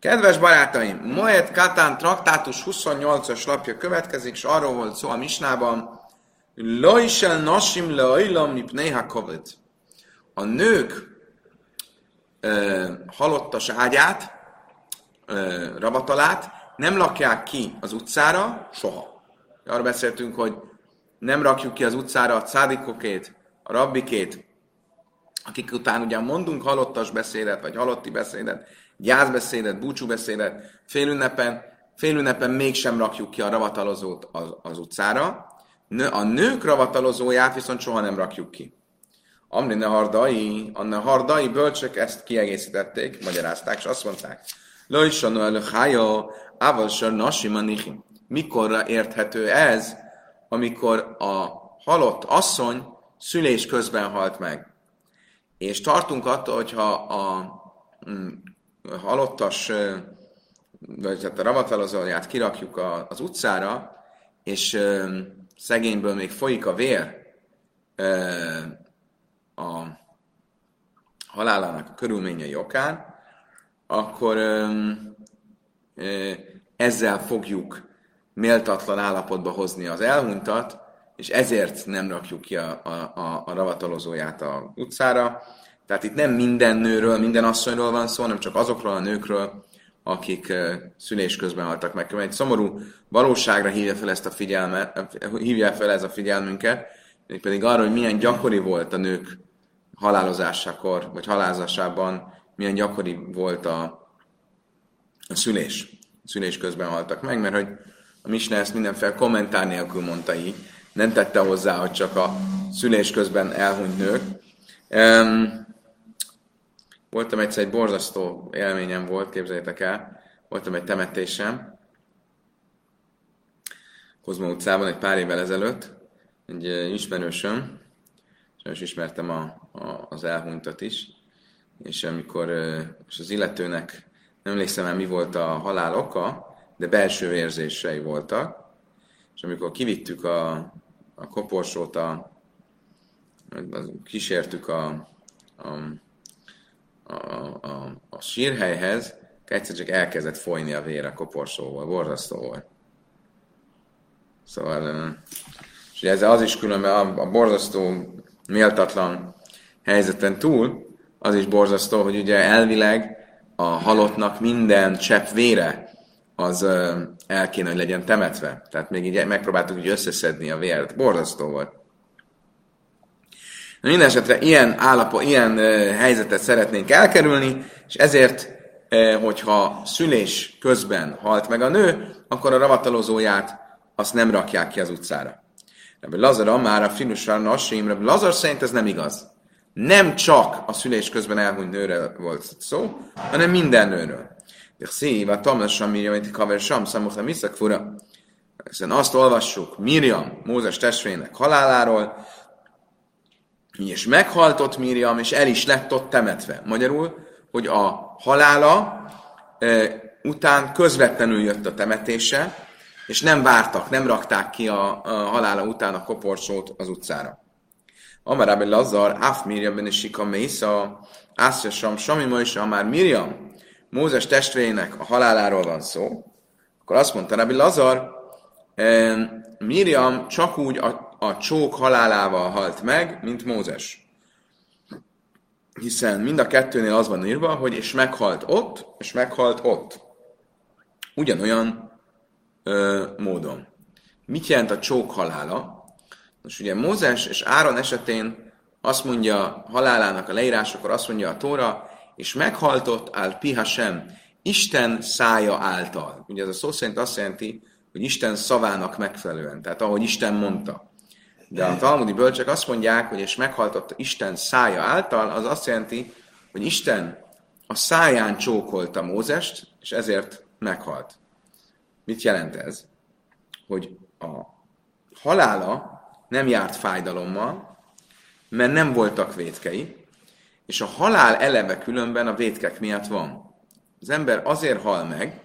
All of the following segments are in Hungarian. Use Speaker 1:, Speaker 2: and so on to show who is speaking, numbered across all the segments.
Speaker 1: Kedves barátaim, Moed Katán traktátus 28-as lapja következik, és arról volt szó a misnában, Lojsel nasim leajlam mipnéha kovid. A nők ö, halottas ágyát, ö, ravatalát nem lakják ki az utcára soha. Arra beszéltünk, hogy nem rakjuk ki az utcára a cádikokét, a rabbikét, akik után ugyan mondunk halottas beszédet, vagy halotti beszédet, gyászbeszédet, búcsúbeszédet, félünnepen, félünnepen mégsem rakjuk ki a ravatalozót az, az utcára. A nők ravatalozóját viszont soha nem rakjuk ki. Amrine hardai, anna hardai bölcsök ezt kiegészítették, magyarázták, és azt mondták, Lojsanu előhája, ávasar nasi Mikorra érthető ez, amikor a halott asszony szülés közben halt meg. És tartunk attól, hogyha a mm, halottas, vagy hát a ravatalozóját kirakjuk az utcára, és szegényből még folyik a vér a halálának a körülményei okán, akkor ezzel fogjuk méltatlan állapotba hozni az elhunytat, és ezért nem rakjuk ki a, a, a, a ravatalozóját a utcára. Tehát itt nem minden nőről, minden asszonyról van szó, hanem csak azokról a nőkről, akik szülés közben haltak meg. Egy szomorú valóságra hívja fel, ezt a figyelmet, hívja fel ez a figyelmünket, pedig arra, hogy milyen gyakori volt a nők halálozásakor, vagy halálozásában, milyen gyakori volt a, a szülés. A szülés közben haltak meg, mert hogy a Misne ezt mindenféle kommentár nélkül mondta így, nem tette hozzá, hogy csak a szülés közben elhunyt nők. Um, voltam egyszer egy borzasztó élményem volt, képzeljétek el, voltam egy temetésem, Kozma utcában egy pár évvel ezelőtt, egy ismerősöm, és ismertem a, a, az elhunytat is, és amikor és az illetőnek nem emlékszem el, mi volt a halál oka, de belső érzései voltak, és amikor kivittük a, a koporsót, a, kísértük a, a, a, a, a sírhelyhez, egyszer csak elkezdett folyni a vér a koporsóval, borzasztó volt. Szóval, és ez az is különben a, a borzasztó, méltatlan helyzeten túl, az is borzasztó, hogy ugye elvileg a halottnak minden csepp vére az el kéne, hogy legyen temetve. Tehát még így megpróbáltuk így összeszedni a vért. Borzasztó volt. Minden esetre ilyen állapot, ilyen helyzetet szeretnénk elkerülni, és ezért, hogyha szülés közben halt meg a nő, akkor a ravatalozóját azt nem rakják ki az utcára. Rabbi Lazar már a finusar nasim, Rabbi Lazar szerint ez nem igaz. Nem csak a szülés közben elhunyt nőről volt szó, hanem minden nőről. Szív, a Tamlas Miriam, egy kaver Sam, Samucha Miszakfura. Hiszen azt olvassuk Miriam, Mózes testvének haláláról, és meghaltott Miriam, és el is lett ott temetve. Magyarul, hogy a halála e, után közvetlenül jött a temetése, és nem vártak, nem rakták ki a, a halála után a koporsót az utcára. Amarábe Lazar, Áf Miriam ben Sika Mésza, Ászja Sam, Sami is, Amár Miriam, Mózes testvérének a haláláról van szó, akkor azt mondta Rabbi Lazar, Miriam csak úgy a, a csók halálával halt meg, mint Mózes. Hiszen mind a kettőnél az van írva, hogy és meghalt ott, és meghalt ott. Ugyanolyan ö, módon. Mit jelent a csók halála? Most ugye Mózes és Áron esetén azt mondja halálának a leírásokor, azt mondja a Tóra, és meghaltott ál pihasem, Isten szája által. Ugye ez a szó szerint azt jelenti, hogy Isten szavának megfelelően, tehát ahogy Isten mondta. De a talmudi bölcsek azt mondják, hogy és meghaltott Isten szája által, az azt jelenti, hogy Isten a száján csókolta Mózest, és ezért meghalt. Mit jelent ez? Hogy a halála nem járt fájdalommal, mert nem voltak vétkei, és a halál eleve különben a vétkek miatt van. Az ember azért hal meg,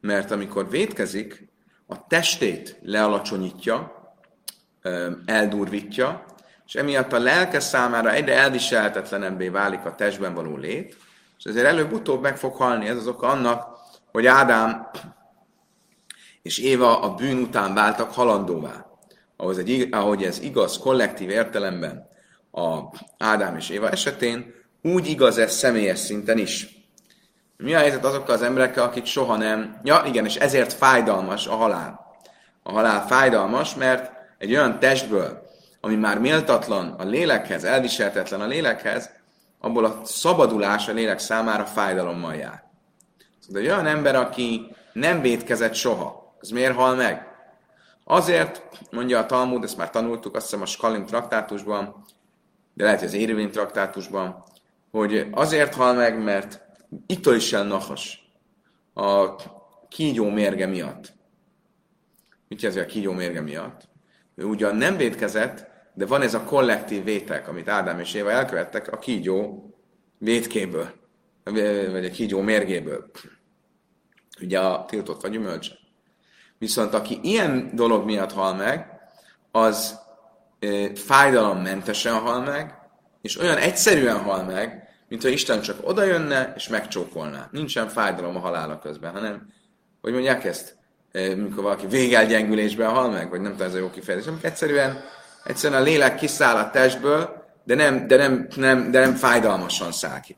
Speaker 1: mert amikor vétkezik, a testét lealacsonyítja, eldurvítja, és emiatt a lelke számára egyre elviselhetetlenebbé válik a testben való lét, és ezért előbb-utóbb meg fog halni. Ez az oka annak, hogy Ádám és Éva a bűn után váltak halandóvá. Ahhoz egy, ahogy ez igaz kollektív értelemben a Ádám és Éva esetén, úgy igaz ez személyes szinten is. Mi a helyzet azokkal az emberekkel, akik soha nem... Ja, igen, és ezért fájdalmas a halál. A halál fájdalmas, mert egy olyan testből, ami már méltatlan a lélekhez, elviselhetetlen a lélekhez, abból a szabadulás a lélek számára fájdalommal jár. Szóval egy olyan ember, aki nem védkezett soha, az miért hal meg? Azért, mondja a Talmud, ezt már tanultuk, azt hiszem a Skalim traktátusban, de lehet, hogy az Érvény traktátusban, hogy azért hal meg, mert ittől is el nachas a kígyó mérge miatt. Mit jelzi a kígyó mérge miatt? Ő ugyan nem védkezett, de van ez a kollektív vétek, amit Ádám és Éva elkövettek a kígyó vétkéből, vagy a kígyó mérgéből. Ugye a tiltott vagy gyümölcse. Viszont aki ilyen dolog miatt hal meg, az fájdalommentesen hal meg, és olyan egyszerűen hal meg, mint ha Isten csak oda jönne és megcsókolná. Nincsen fájdalom a halála közben, hanem, hogy mondják ezt, mikor valaki végelgyengülésben hal meg, vagy nem tudom, ez a jó kifejezés, amikor egyszerűen, egyszerűen a lélek kiszáll a testből, de nem, de nem, nem, de nem fájdalmasan száll ki.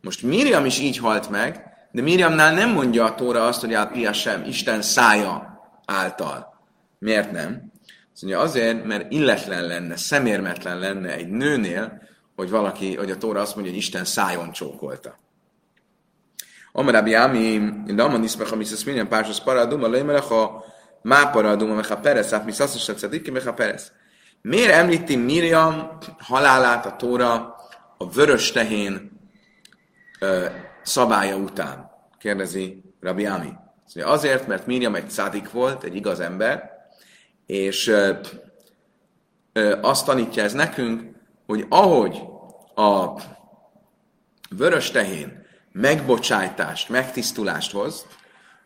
Speaker 1: Most Miriam is így halt meg, de Miriamnál nem mondja a Tóra azt, hogy a Pia sem, Isten szája által. Miért nem? Azt mondja azért, mert illetlen lenne, szemérmetlen lenne egy nőnél, hogy valaki, hogy a Tóra azt mondja, hogy Isten szájon csókolta. Amarabi Ami, Lama Niszmecha Miszesz Miriam Pársos Paraduma, Lejmelecha Má Paraduma Mecha Perez, Át Miszaszos Szediki Mecha Perez. Miért említi Miriam halálát a Tóra a vörös tehén ö, szabálya után? Kérdezi Rabbi Ami. Azért, mert Miriam egy szádik volt, egy igaz ember, és ö, ö, azt tanítja ez nekünk, hogy ahogy a vörös tehén megbocsájtást, megtisztulást hoz,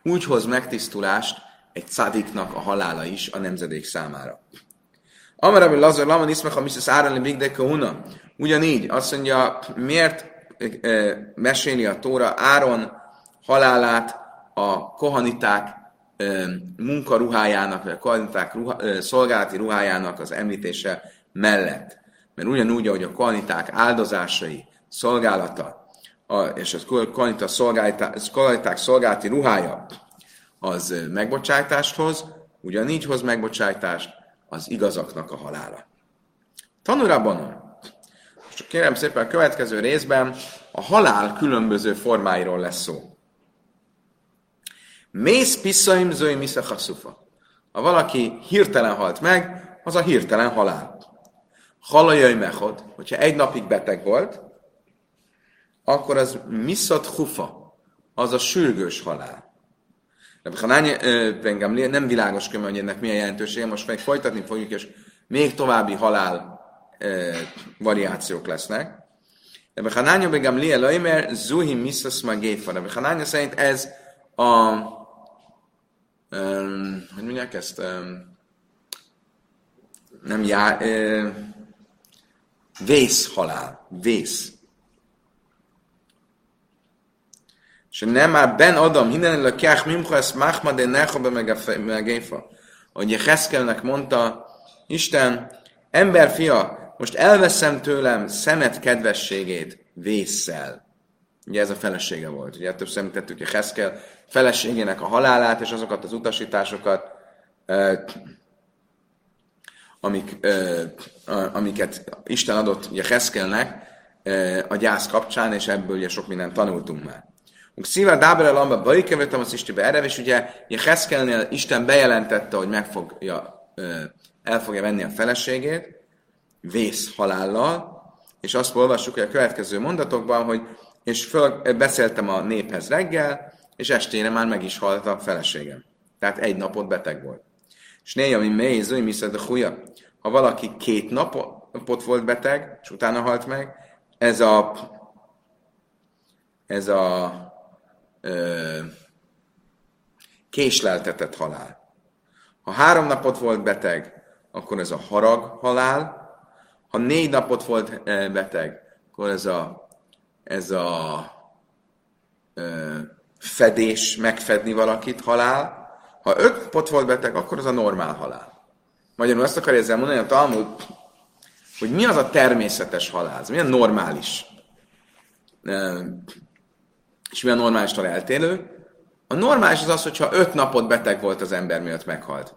Speaker 1: úgy hoz megtisztulást egy szadiknak a halála is a nemzedék számára. Amarabi Lazar Lama Niszmecha Mrs. Árali Bigde Kahuna. Ugyanígy azt mondja, miért e, meséli a Tóra Áron halálát a kohaniták e, munkaruhájának, vagy a kohaniták ruha, e, szolgálati ruhájának az említése mellett. Mert ugyanúgy, ahogy a kohaniták áldozásai, szolgálata, a, és a kohanita szolgálták szolgálati ruhája az megbocsájtást hoz, ugyanígy hoz megbocsájtást az igazaknak a halála. Tanulában, most kérem szépen a következő részben a halál különböző formáiról lesz szó. Mész piszaim zöi miszachaszufa. Ha valaki hirtelen halt meg, az a hirtelen halál. Halajai mechod, hogyha egy napig beteg volt, akkor az miszat hufa, az a sürgős halál. De ha engem nem világos kömmel, hogy ennek milyen jelentősége, most meg folytatni fogjuk, és még további halál e, variációk lesznek. De Hanánya begem lia laimer zuhi magéfa. De Hanánya szerint ez a um, hogy mondják ezt? Um, nem já, uh, vészhalál. Vész. שנאמר בן אדם, הנה לקח ממך אסמך דנכו במגפה. Hogy Jeheszkelnek mondta, Isten, emberfia, most elveszem tőlem szemet kedvességét vésszel. Ugye ez a felesége volt. Ugye több szemítettük Jeheszkel feleségének a halálát, és azokat az utasításokat, amik, amiket Isten adott Jeheszkelnek a gyász kapcsán, és ebből ugye sok mindent tanultunk már. Szíva dábere lamba bajkevetem az Isten erre, és ugye Jeheszkelnél Isten bejelentette, hogy meg fogja, el fogja venni a feleségét, vész halállal, és azt olvassuk a következő mondatokban, hogy és föl, beszéltem a néphez reggel, és estére már meg is halt a feleségem. Tehát egy napot beteg volt. És néha, mi mély, zöj, mi a húja. Ha valaki két napot volt beteg, és utána halt meg, ez a ez a késleltetett halál. Ha három napot volt beteg, akkor ez a harag halál. Ha négy napot volt beteg, akkor ez a, ez a ö, fedés megfedni valakit, halál. Ha öt pot volt beteg, akkor az a normál halál. Magyarul azt akarja ezzel mondani a Talmud, hogy mi az a természetes halál, mi a normális. És mi a normálistól eltérő? A normális az az, hogyha öt napot beteg volt az ember miatt meghalt.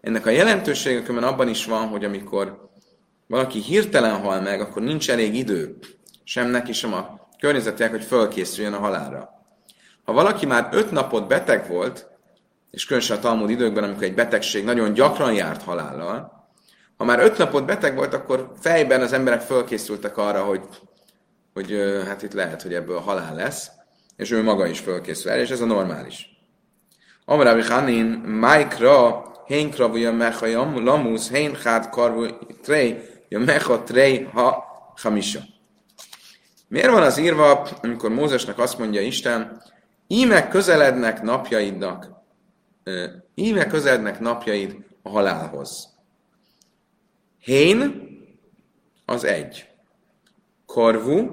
Speaker 1: Ennek a jelentősége különben abban is van, hogy amikor valaki hirtelen hal meg, akkor nincs elég idő sem neki, sem a környezetiek, hogy fölkészüljön a halálra. Ha valaki már öt napot beteg volt, és különösen a Talmud időkben, amikor egy betegség nagyon gyakran járt halállal, ha már öt napot beteg volt, akkor fejben az emberek fölkészültek arra, hogy, hogy hát itt lehet, hogy ebből halál lesz, és ő maga is fölkészül el, és ez a normális. Amrabi Hanin, Maikra, Hénkra, vagy Mecha, Lamusz, Hén, Hát, Karvu, Trej, Mecha, Trej, Ha, Hamisa. Miért van az írva, amikor Mózesnek azt mondja Isten, íme közelednek napjaidnak, íme közelednek napjaid a halálhoz. Hén az egy. Korvu,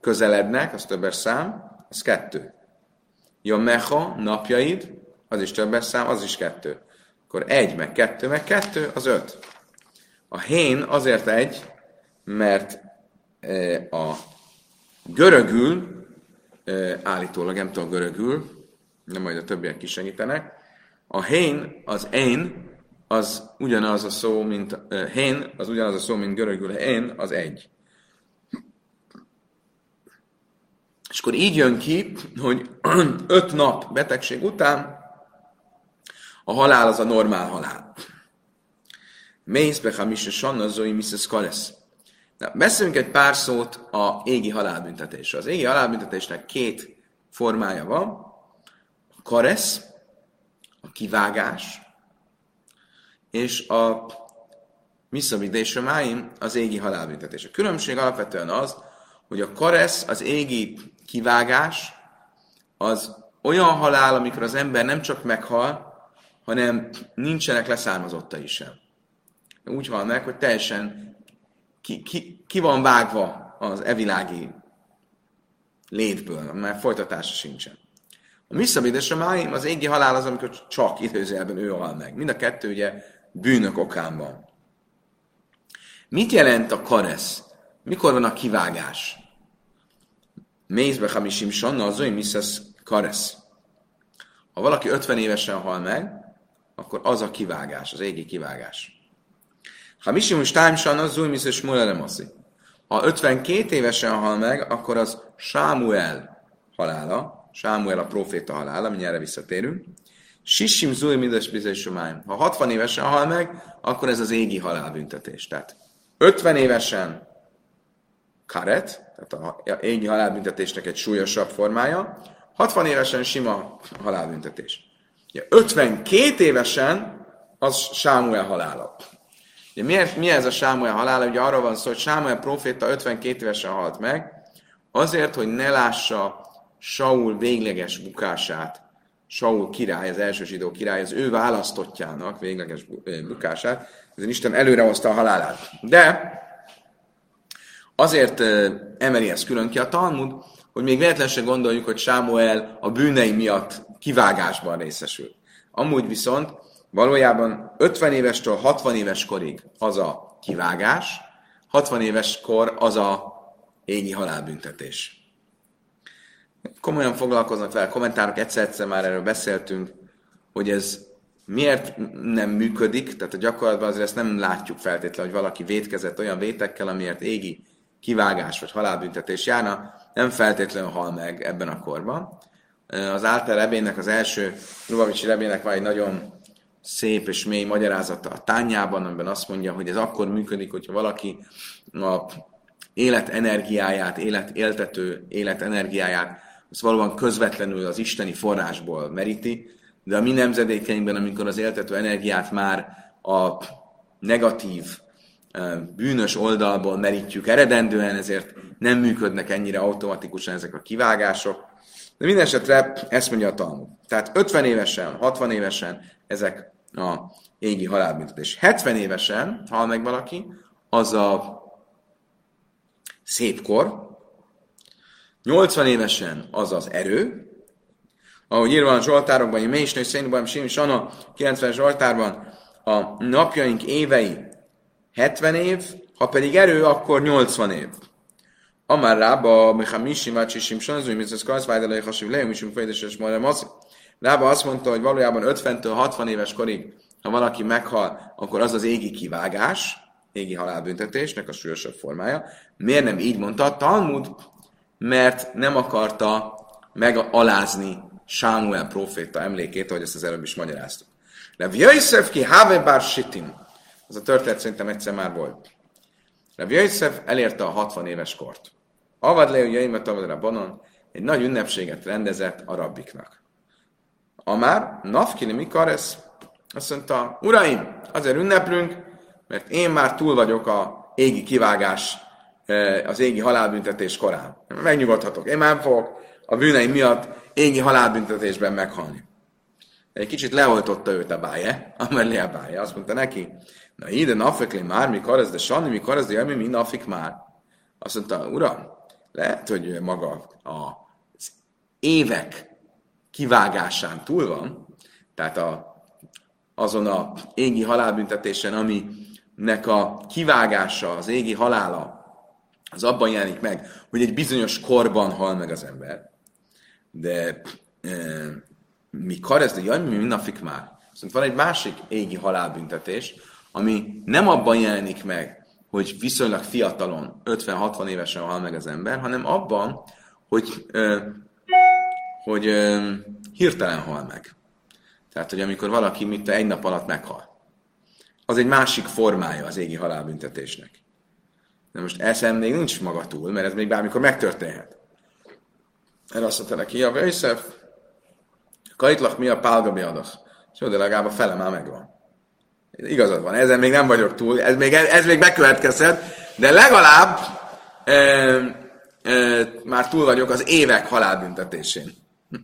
Speaker 1: közelednek, az többes szám, az kettő. Jomecha, napjaid, az is többes szám, az is kettő. Akkor egy, meg kettő, meg kettő, az öt. A hén azért egy, mert a görögül, állítólag nem tudom görögül, nem majd a többiek kisegítenek, a hén, az én, az ugyanaz a szó, mint uh, hén, az ugyanaz a szó, mint görögül én, az egy. És akkor így jön ki, hogy öt nap betegség után a halál az a normál halál. Mészbe, ha Misa Sanna, Zoi, Mrs. Kalesz. Na, beszéljünk egy pár szót a égi halálbüntetésről. Az égi halálbüntetésnek két formája van. A karesz, a kivágás, és a Miszavidésre máim az égi halálbüntetés. A különbség alapvetően az, hogy a karesz, az égi kivágás, az olyan halál, amikor az ember nem csak meghal, hanem nincsenek leszármazottai sem. Úgy hal meg, hogy teljesen ki, ki, ki van vágva az evilági létből, mert folytatása sincsen. A Misszavédesre máim az égi halál az, amikor csak időzőjelben ő hal meg. Mind a kettő ugye bűnök okán van. Mit jelent a karesz? Mikor van a kivágás? Mézbe hamisim sanna az olyan miszasz karesz. Ha valaki 50 évesen hal meg, akkor az a kivágás, az égi kivágás. Ha misim is sanna az új miszes Ha 52 évesen hal meg, akkor az Sámuel halála, Sámuel a proféta halála, mindjárt visszatérünk. Sissim zúj midas bizonysomáim. Ha 60 évesen hal meg, akkor ez az égi halálbüntetés. Tehát 50 évesen karet, tehát a égi halálbüntetésnek egy súlyosabb formája, 60 évesen sima halálbüntetés. Ugye 52 évesen az Sámuel halála. Miért, mi ez a Sámuel halála? Ugye arról van szó, hogy Sámuel proféta 52 évesen halt meg, azért, hogy ne lássa Saul végleges bukását, Saul király, az első zsidó király, az ő választottjának végleges bukását, ezen Isten előre hozta a halálát. De azért emeli ezt külön ki a Talmud, hogy még véletlenül gondoljuk, hogy Sámuel a bűnei miatt kivágásban részesül. Amúgy viszont valójában 50 évestől 60 éves korig az a kivágás, 60 éves kor az a égi halálbüntetés komolyan foglalkoznak vele, kommentárok egyszer-egyszer már erről beszéltünk, hogy ez miért nem működik, tehát a gyakorlatban azért ezt nem látjuk feltétlenül, hogy valaki vétkezett olyan vétekkel, amiért égi kivágás vagy halálbüntetés járna, nem feltétlenül hal meg ebben a korban. Az Által Rebének, az első Rubavicsi Rebének van egy nagyon szép és mély magyarázata a tányában, amiben azt mondja, hogy ez akkor működik, hogyha valaki a életenergiáját, élet, éltető életenergiáját ezt valóban közvetlenül az isteni forrásból meríti, de a mi nemzedékeinkben, amikor az éltető energiát már a negatív, bűnös oldalból merítjük eredendően, ezért nem működnek ennyire automatikusan ezek a kivágások. De minden esetre ezt mondja a Talmud. Tehát 50 évesen, 60 évesen ezek a égi halálbüntetés. 70 évesen hal meg valaki, az a szép kor, 80 évesen az az erő, ahogy írva a Zsoltárokban, hogy Mésnő, Szénubam, Sim, Sana, 90 Zsoltárban, a napjaink évei 70 év, ha pedig erő, akkor 80 év. Amár rába, Micha Misi, Vácsi Simson, az az Kajszvájdelai Hasiv Leum, Misim Fejdeses Majra Masz. Rába azt mondta, hogy valójában 50-től 60 éves korig, ha valaki meghal, akkor az az égi kivágás, égi halálbüntetésnek a súlyosabb formája. Miért nem így mondta a Talmud? Mert nem akarta megalázni Sámuel proféta emlékét, ahogy ezt az előbb is magyaráztuk. Rev Jöjszöv ki Have Bar Sitim. Ez a történet szerintem egyszer már volt. Rev Jöjszöv elérte a 60 éves kort. Avad le, Jöjmet Avadra Bonon egy nagy ünnepséget rendezett a rabbiknak. Amár, Nafkini Mikaresz, azt mondta, uraim, azért ünneplünk, mert én már túl vagyok a égi kivágás, eh, az égi halálbüntetés korán. Megnyugodhatok, én már fogok a bűneim miatt égi halálbüntetésben meghalni. Egy kicsit leoltotta őt a báje, amellé a báje. Azt mondta neki, na ide nafekli már, mikor ez, de Sanni, mikor ez, de mi nafik már. Azt mondta, uram, lehet, hogy maga az évek kivágásán túl van, tehát a, azon a égi halálbüntetésen, aminek a kivágása, az égi halála, az abban jelenik meg, hogy egy bizonyos korban hal meg az ember. De e, mi karez, de jaj, mi napig már. Szóval van egy másik égi halálbüntetés, ami nem abban jelenik meg, hogy viszonylag fiatalon, 50-60 évesen hal meg az ember, hanem abban, hogy, ö, hogy ö, hirtelen hal meg. Tehát, hogy amikor valaki mit egy nap alatt meghal. Az egy másik formája az égi halálbüntetésnek. De most eszem még nincs maga túl, mert ez még bármikor megtörténhet. Erre azt mondta neki, a Vöjszef, Kaitlach mi a pálga miadach. Jó, de legalább a fele már megvan. Igazad van, ezen még nem vagyok túl, ez még, ez még bekövetkezhet, de legalább e, e, már túl vagyok az évek halálbüntetésén.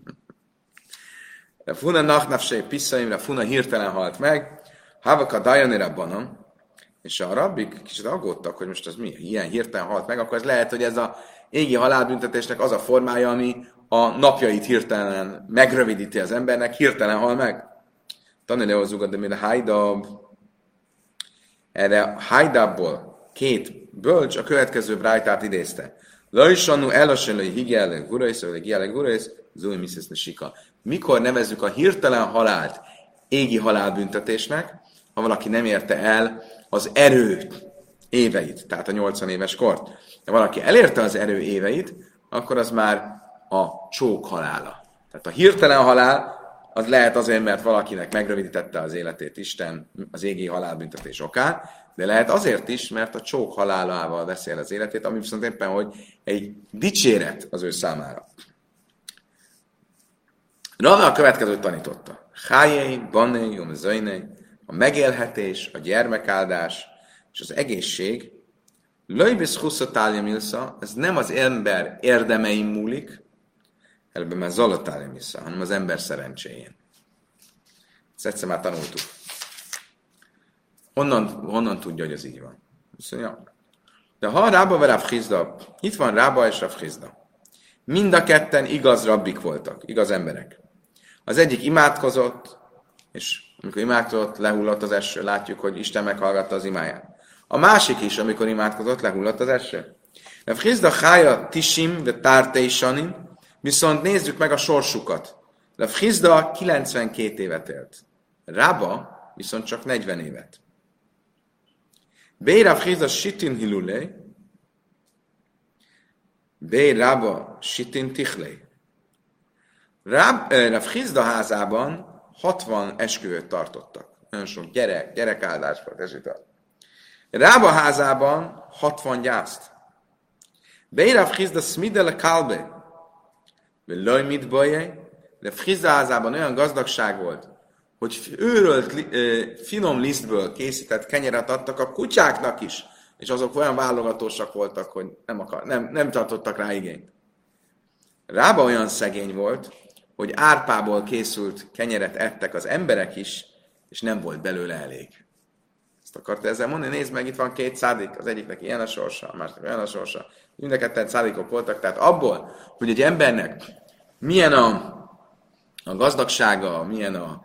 Speaker 1: De funa nachnafsé de funa hirtelen halt meg, havaka dajanira banom, és a rabbik kicsit aggódtak, hogy most az mi, ilyen hirtelen halt meg, akkor ez lehet, hogy ez a égi halálbüntetésnek az a formája, ami a napjait hirtelen megrövidíti az embernek, hirtelen hal meg. Tani lehozzuk, de mint a hajdab, erre hajdabból két bölcs a következő brájtát idézte. Lajsanu elaselői higele gurais, vagy higele gurais, zúj miszeszne sika. Mikor nevezzük a hirtelen halált égi halálbüntetésnek, ha valaki nem érte el az erő éveit, tehát a 80 éves kort. Ha valaki elérte az erő éveit, akkor az már a csók halála. Tehát a hirtelen halál az lehet azért, mert valakinek megrövidítette az életét Isten az égi halálbüntetés okán, de lehet azért is, mert a csók halálával beszél az életét, ami viszont éppen, hogy egy dicséret az ő számára. Rava a következőt tanította. Hájei, bané, zöjné, a megélhetés, a gyermekáldás és az egészség, Löjbisz huszatália milsza, ez nem az ember érdemein múlik, ebben már zalatália milsza, hanem az ember szerencséjén. Ezt egyszer már tanultuk. Honnan, honnan tudja, hogy ez így van? Mondja, de ha Rába vagy Rafhizda, itt van Rába és Rafhizda. Mind a ketten igaz rabbik voltak, igaz emberek. Az egyik imádkozott, és amikor imádkozott, lehullott az eső, látjuk, hogy Isten meghallgatta az imáját. A másik is, amikor imádkozott, lehullott az eső. Rav Hizda hája tisim, de tárteisanim, viszont nézzük meg a sorsukat. Rav Hizda 92 évet élt. Rába viszont csak 40 évet. Bérav Hizda sitin hilulé, Bé Rába sitin tichlé. Ráb, eh, házában 60 esküvőt tartottak. Nagyon sok gyerek, gyerekáldás volt, ez Rába házában 60 gyászt. Beirav Hizda smidele kalbe. Loj mit bajé? De Hizda házában olyan gazdagság volt, hogy őrölt finom lisztből készített kenyeret adtak a kutyáknak is, és azok olyan válogatósak voltak, hogy nem, akar, nem, nem tartottak rá igényt. Rába olyan szegény volt, hogy árpából készült kenyeret ettek az emberek is, és nem volt belőle elég. Ezt akarta ezzel mondani, nézd meg, itt van két szádik, az egyiknek ilyen a sorsa, a másiknak olyan a sorsa. Mind a ketten szádikok voltak, tehát abból, hogy egy embernek milyen a a gazdagsága, milyen a,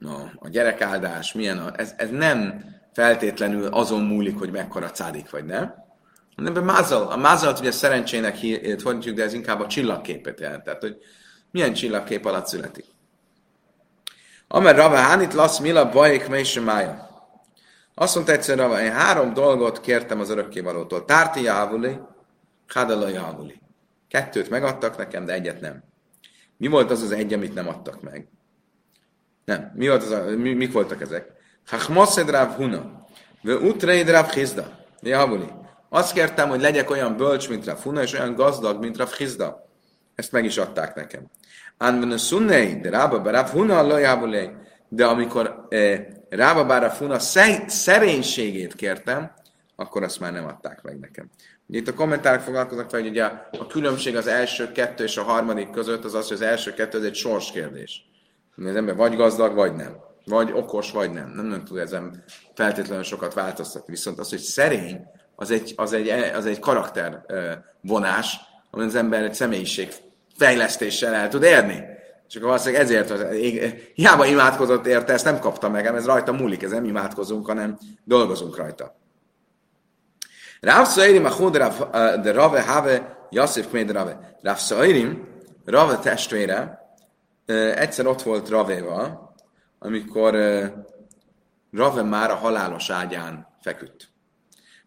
Speaker 1: a, a gyerekáldás, milyen a, ez, ez nem feltétlenül azon múlik, hogy mekkora cádik vagy, nem? Hanem a mázal, a mázalt ugye szerencsének fordítjuk, de ez inkább a csillagképet jelent. Tehát, hogy milyen csillagkép alatt születik. Amer Rava Hánit lasz mila bajék mája. Azt mondta egyszer Rava, én három dolgot kértem az örökkévalótól. Tárti jávuli, Hadala jávuli. Kettőt megadtak nekem, de egyet nem. Mi volt az az egy, amit nem adtak meg? Nem. Mi volt az a, mi, mik voltak ezek? Hachmoszed Rav Huna. Ve utreid Rav Chizda. Javuli. Azt kértem, hogy legyek olyan bölcs, mint Rav Huna, és olyan gazdag, mint Rav Chizda. Ezt meg is adták nekem. De Rába Rav Huna a De amikor eh, Rába Rav Huna szerénységét kértem, akkor azt már nem adták meg nekem. Itt a kommentárok foglalkoznak fel, hogy ugye a különbség az első kettő és a harmadik között az az, hogy az első kettő az egy sorskérdés. Az ember vagy gazdag, vagy nem. Vagy okos, vagy nem. Nem, nem tud ezen feltétlenül sokat változtatni. Viszont az, hogy szerény, az egy, az egy, az egy karakter vonás, amit az ember egy személyiség fejlesztéssel el tud érni. És akkor valószínűleg ezért, az, hiába imádkozott érte, ezt nem kapta meg, ez rajta múlik, ez nem imádkozunk, hanem dolgozunk rajta. Rav Szairim, a de Rave Have, Yosef Kméd Rave. Rav Szairim, Rave testvére, egyszer ott volt Ravéval, amikor Rave már a halálos ágyán feküdt.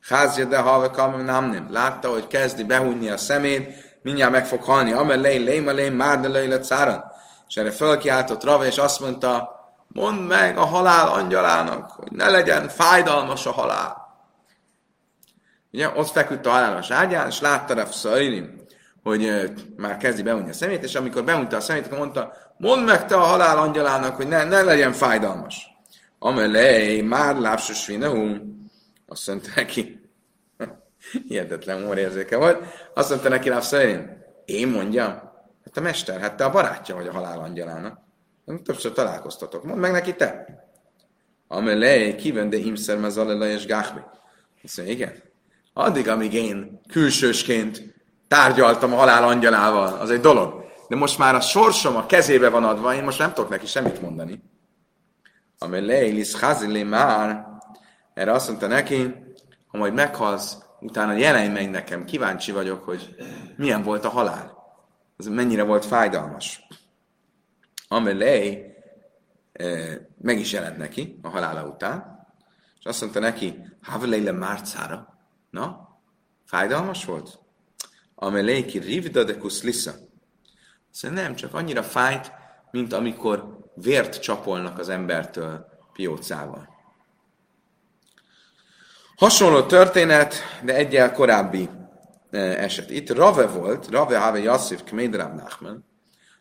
Speaker 1: Házja de halve kamem nem Látta, hogy kezdi behújni a szemét, mindjárt meg fog halni. Amel lej, léma lej, már de lej száran. És erre fölkiáltott Rave, és azt mondta, mondd meg a halál angyalának, hogy ne legyen fájdalmas a halál. Ugye, ott feküdt a halálos ágyán, és látta Rav Szairim, hogy már kezdi beunni a szemét, és amikor beunta a szemét, akkor mondta, mondd meg te a halál angyalának, hogy ne, ne legyen fájdalmas. Amelej, már lápsos vinahum, azt mondta neki, hihetetlen mórérzéke volt, azt mondta neki Rav Szairim, én mondjam, hát a mester, hát te a barátja vagy a halál angyalának. Többször találkoztatok. Mondd meg neki te. Amelej, kivende imszer mezalelaj és gáhbi. Azt mondja, igen. Addig, amíg én külsősként tárgyaltam a halál angyalával, az egy dolog. De most már a sorsom a kezébe van adva, én most nem tudok neki semmit mondani. Leilis hazili már, erre azt mondta neki, ha majd meghalsz, utána jelenj meg nekem, kíváncsi vagyok, hogy milyen volt a halál. Az mennyire volt fájdalmas. Amelé eh, meg is jelent neki a halála után, és azt mondta neki, Haveleile márcára, Na, fájdalmas volt? Ameléki rivda de kuszlisza. Szóval nem, csak annyira fájt, mint amikor vért csapolnak az embertől piócával. Hasonló történet, de egyel korábbi e, eset. Itt Rave volt, Rave Have Yassif Kméd Rav Nachman,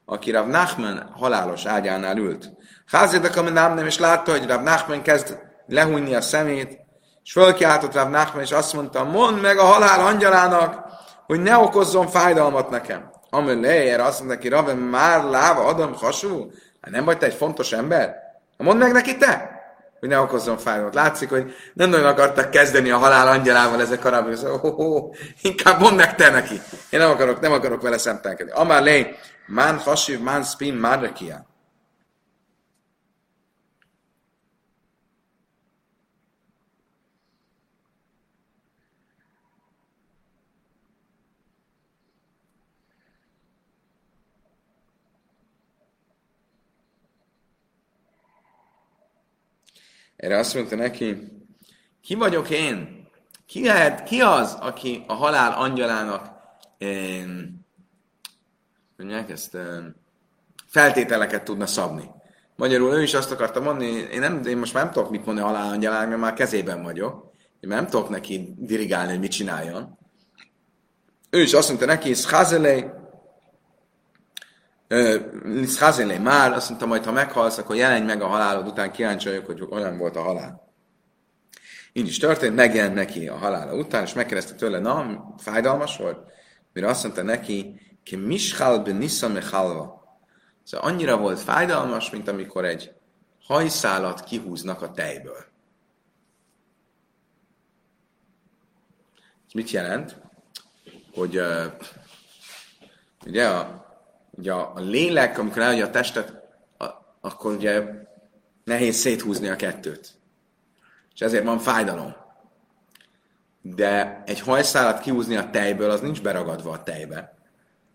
Speaker 1: aki Rav Nachman halálos ágyánál ült. Házérdek, ami nem, és látta, hogy Rav Nachman kezd lehújni a szemét, és fölkiáltott Rav Nachman, és azt mondta, mondd meg a halál angyalának, hogy ne okozzon fájdalmat nekem. Amely leér, azt mondta neki, Rav, már láva adom hasú? Hát nem vagy te egy fontos ember? Mondd meg neki te, hogy ne okozzon fájdalmat. Látszik, hogy nem nagyon akartak kezdeni a halál angyalával ezek a rabbi. Oh, oh, oh, inkább mondd meg te neki. Én nem akarok, nem akarok vele szemtelkedni. Amár lé, man hasiv, man spin, man Erre azt mondta neki, ki vagyok én? Ki lehet, ki az, aki a halál angyalának én, mondják ezt, feltételeket tudna szabni? Magyarul ő is azt akarta mondani, én, nem, én most már nem tudok mit mondani a halál angyalának, mert már kezében vagyok. Én már nem tudok neki dirigálni, hogy mit csináljon. Ő is azt mondta neki, Schazelej, Liszházélé már, azt mondta, majd ha meghalsz, akkor jelenj meg a halálod után, kíváncsi vagyok, hogy olyan volt a halál. Így is történt, megjelent neki a halála után, és megkérdezte tőle, na, fájdalmas volt? Mire azt mondta neki, ki mishal be nisza halva. Szóval annyira volt fájdalmas, mint amikor egy hajszálat kihúznak a tejből. Ez mit jelent? Hogy uh, ugye a ugye a, a lélek, amikor elhagyja a testet, a, akkor ugye nehéz széthúzni a kettőt. És ezért van fájdalom. De egy hajszálat kihúzni a tejből, az nincs beragadva a tejbe.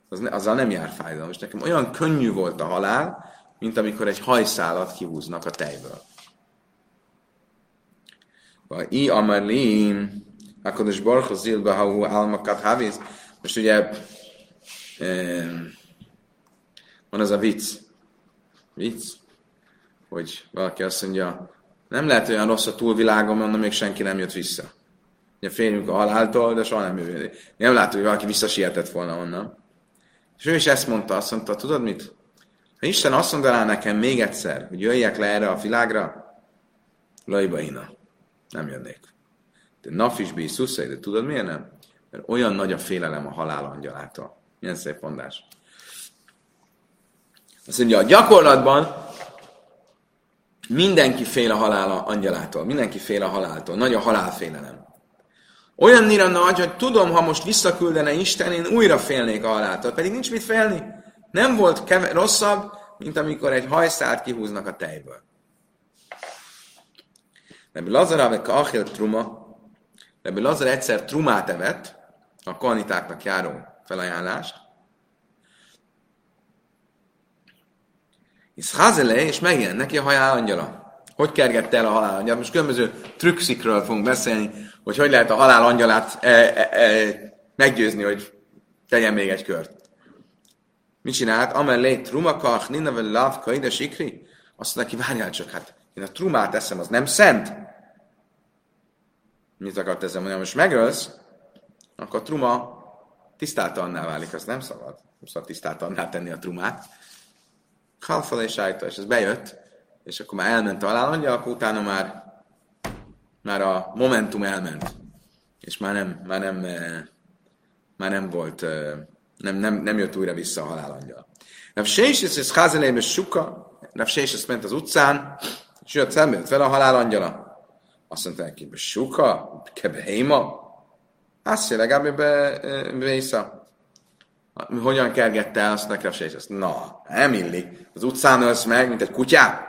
Speaker 1: Az ne, azzal nem jár fájdalom. És nekem olyan könnyű volt a halál, mint amikor egy hajszálat kihúznak a tejből. I amarlim, akkor is barcha zilba hau almakat haviz. Most ugye van az a vicc, vicc, hogy valaki azt mondja, nem lehet olyan rossz a túlvilágon, mondom, még senki nem jött vissza. Ugye félünk a haláltól, de soha nem jövő. Nem látom, hogy valaki visszasietett volna onnan. És ő is ezt mondta, azt mondta, tudod mit? Ha Isten azt mondaná nekem még egyszer, hogy jöjjek le erre a világra, lajba ina. Nem jönnék. De nafisbi szuszai, de tudod miért nem? Mert olyan nagy a félelem a halál angyalától. Milyen szép mondás. Azt mondja, a gyakorlatban mindenki fél a halál angyalától, mindenki fél a haláltól, nagy a halálfélelem. Olyannyira nagy, hogy tudom, ha most visszaküldene Isten, én újra félnék a haláltól, pedig nincs mit félni. Nem volt keve- rosszabb, mint amikor egy hajszát kihúznak a tejből. Rebbi Lazar Abe Kachil Truma, Rebbi Lazar egyszer trumát evett, a kanitáknak járó felajánlást, és Hazele, és megjelent neki a halál angyala. Hogy kergette el a halál angyala? Most különböző trükszikről fogunk beszélni, hogy hogy lehet a halál angyalát e, e, e, meggyőzni, hogy tegyen még egy kört. Mit csinált? Amellé trumakach, ninavel lav, kaide sikri? Azt neki, várjál csak, hát én a trumát eszem, az nem szent. Mit akart ezzel mondani? Most megölsz, akkor a truma tisztátalanná válik, az nem szabad. Nem szabad tisztátalanná tenni a trumát. Halfala és állítta, és ez bejött, és akkor már elment a halálangya, akkor utána már, már a momentum elment. És már nem, már nem, eh, már nem volt, eh, nem, nem, nem jött újra vissza a halálangyal. Rav Seisis ez Házelébe suka, Rav Seisis ment az utcán, és jött szembe, jött fel a halálangyala. Azt mondta neki, suka, kebe héma, azt legalább be, vissza. Hogyan kergette azt nekem se, azt na, nem illik. Az utcán ölsz meg, mint egy kutyá.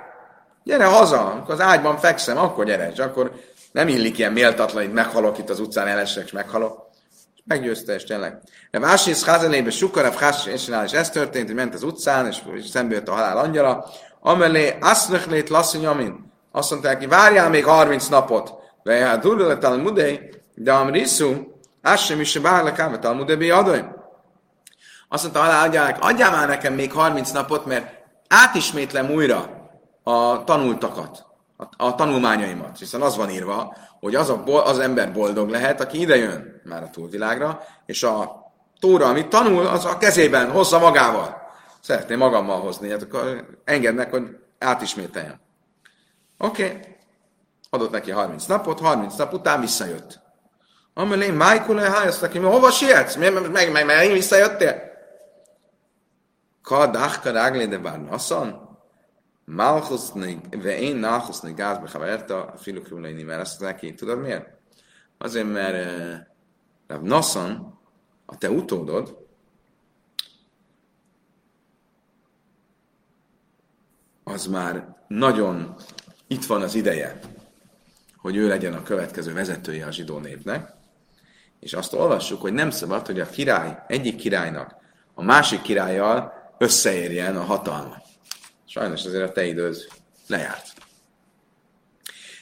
Speaker 1: Gyere haza, amikor az ágyban fekszem, akkor gyere, és akkor nem illik ilyen méltatlan, hogy meghalok itt az utcán, elesek, és meghalok. És meggyőzte, és tényleg. De Vásis Házelébe Sukarav és ez történt, hogy ment az utcán, és, és szembe jött a halál angyala. Amelé Aszneklét Lasszony Amin. Azt mondták neki, várjál még 30 napot. Veja Durulet Mudei, de Amrisu, az sem is se bárlak ám, Talmudei adaj. Azt mondta, alá adják, adjál már nekem még 30 napot, mert átismétlem újra a tanultakat, a, a tanulmányaimat. Hiszen az van írva, hogy az, a, az ember boldog lehet, aki idejön már a túlvilágra, és a tóra, amit tanul, az a kezében hozza magával. Szeretném magammal hozni, hát akkor engednek, hogy átismételjem. Oké. Okay. Adott neki 30 napot, 30 nap után visszajött. Amelé, Michael, hájazt neki, hova sietsz? Meg, meg, meg, meg visszajöttél? Kadach karagle de bár nasszan? Malchus ve én nachus negáz bechaverta, a krumleini, mert ezt neki, tudod miért? Azért, mert uh, Nassan, a te utódod, az már nagyon itt van az ideje, hogy ő legyen a következő vezetője a zsidó népnek, és azt olvassuk, hogy nem szabad, hogy a király egyik királynak a másik királlyal összeérjen a hatalma. Sajnos azért a te időd lejárt.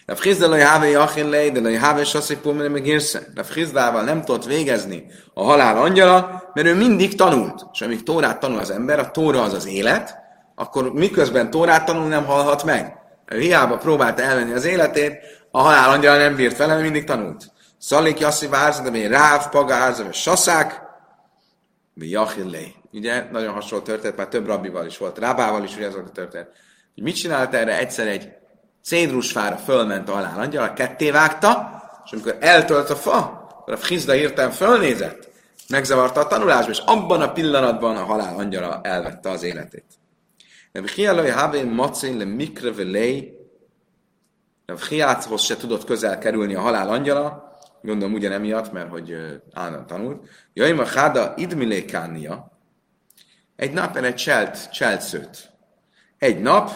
Speaker 1: De Frizdalai Hávé Achin Lej, de Lej Hávé Sasszai Pumene megérsze. De Frizdával nem tudott végezni a halál angyala, mert ő mindig tanult. És amíg Tórát tanul az ember, a Tóra az az élet, akkor miközben Tórát tanul, nem halhat meg. Ő hiába próbálta elvenni az életét, a halál angyala nem bírt vele, mert mindig tanult. Szalik Jassi Várza, de még Ráv, Paga, Árza, vagy Saszák, mi Jachillé. Ugye, nagyon hasonló történet, már több rabbival is volt, Rábával is volt a történet. Hogy mit csinált erre? Egyszer egy cédrusfára fölment a halál angyala, ketté vágta, és amikor eltölt a fa, akkor a Frizda hirtelen fölnézett, megzavarta a tanulásba, és abban a pillanatban a halál angyala elvette az életét. De Hialai Havé Macin le Mikre Velei, Hiáthoz se tudott közel kerülni a halál angyala, Gondolom ugye emiatt, mert hogy állandóan tanult. Jaj, ma háda idmilékánia, egy nap egy cselt, cseltszőt. Egy nap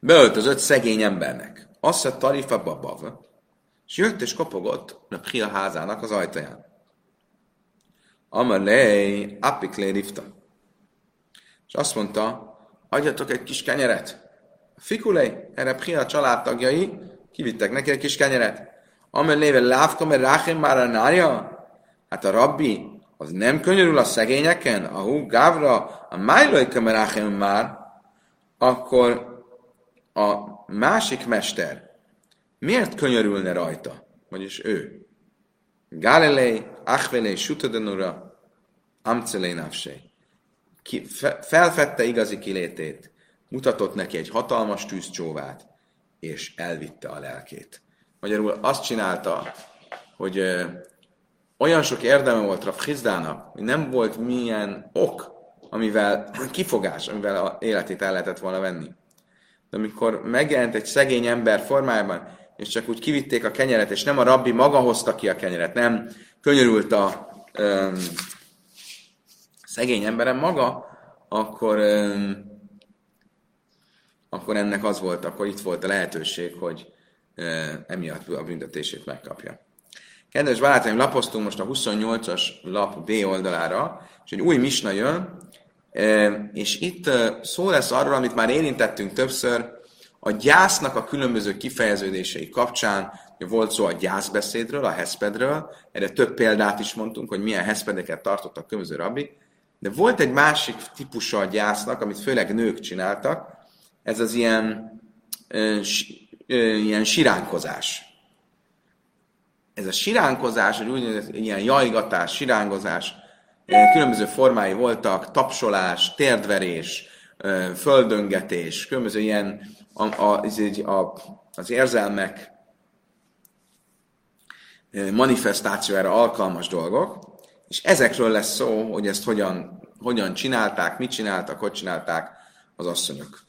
Speaker 1: beöltözött szegény embernek. Azt a tarifa babav, és jött és kopogott a házának az ajtaján. Amalei, apiklé rifta. És azt mondta, adjatok egy kis kenyeret. A fikulei, erre Pria családtagjai kivittek neki egy kis kenyeret. Amalei, lávka, mert ráhém már a nája. Hát a rabbi az nem könyörül a szegényeken, a hú gávra, a májlai kameráhem már, akkor a másik mester miért könyörülne rajta? Vagyis ő. Galilei, Achvelei, Sutadanura, Amcelei Nafsei. Ki, fe, felfedte igazi kilétét, mutatott neki egy hatalmas tűzcsóvát, és elvitte a lelkét. Magyarul azt csinálta, hogy olyan sok érdeme volt Rav Hizdának, hogy nem volt milyen ok, amivel, kifogás, amivel a életét el lehetett volna venni. De amikor megjelent egy szegény ember formájában, és csak úgy kivitték a kenyeret, és nem a rabbi maga hozta ki a kenyeret, nem könyörült a öm, szegény emberem maga, akkor, öm, akkor ennek az volt, akkor itt volt a lehetőség, hogy öm, emiatt a büntetését megkapja. Kedves barátaim, lapoztunk most a 28-as lap B oldalára, és egy új misna jön, e, és itt e, szó lesz arról, amit már érintettünk többször, a gyásznak a különböző kifejeződései kapcsán, volt szó a gyászbeszédről, a heszpedről, erre több példát is mondtunk, hogy milyen heszpedeket tartottak különböző rabbi, de volt egy másik típusa a gyásznak, amit főleg nők csináltak, ez az ilyen, e, ilyen siránkozás ez a siránkozás, vagy úgynevezett ilyen jajgatás, sirángozás, különböző formái voltak, tapsolás, térdverés, földöngetés, különböző ilyen a, a, a, az érzelmek manifestációjára alkalmas dolgok, és ezekről lesz szó, hogy ezt hogyan, hogyan csinálták, mit csináltak, hogy csinálták az asszonyok.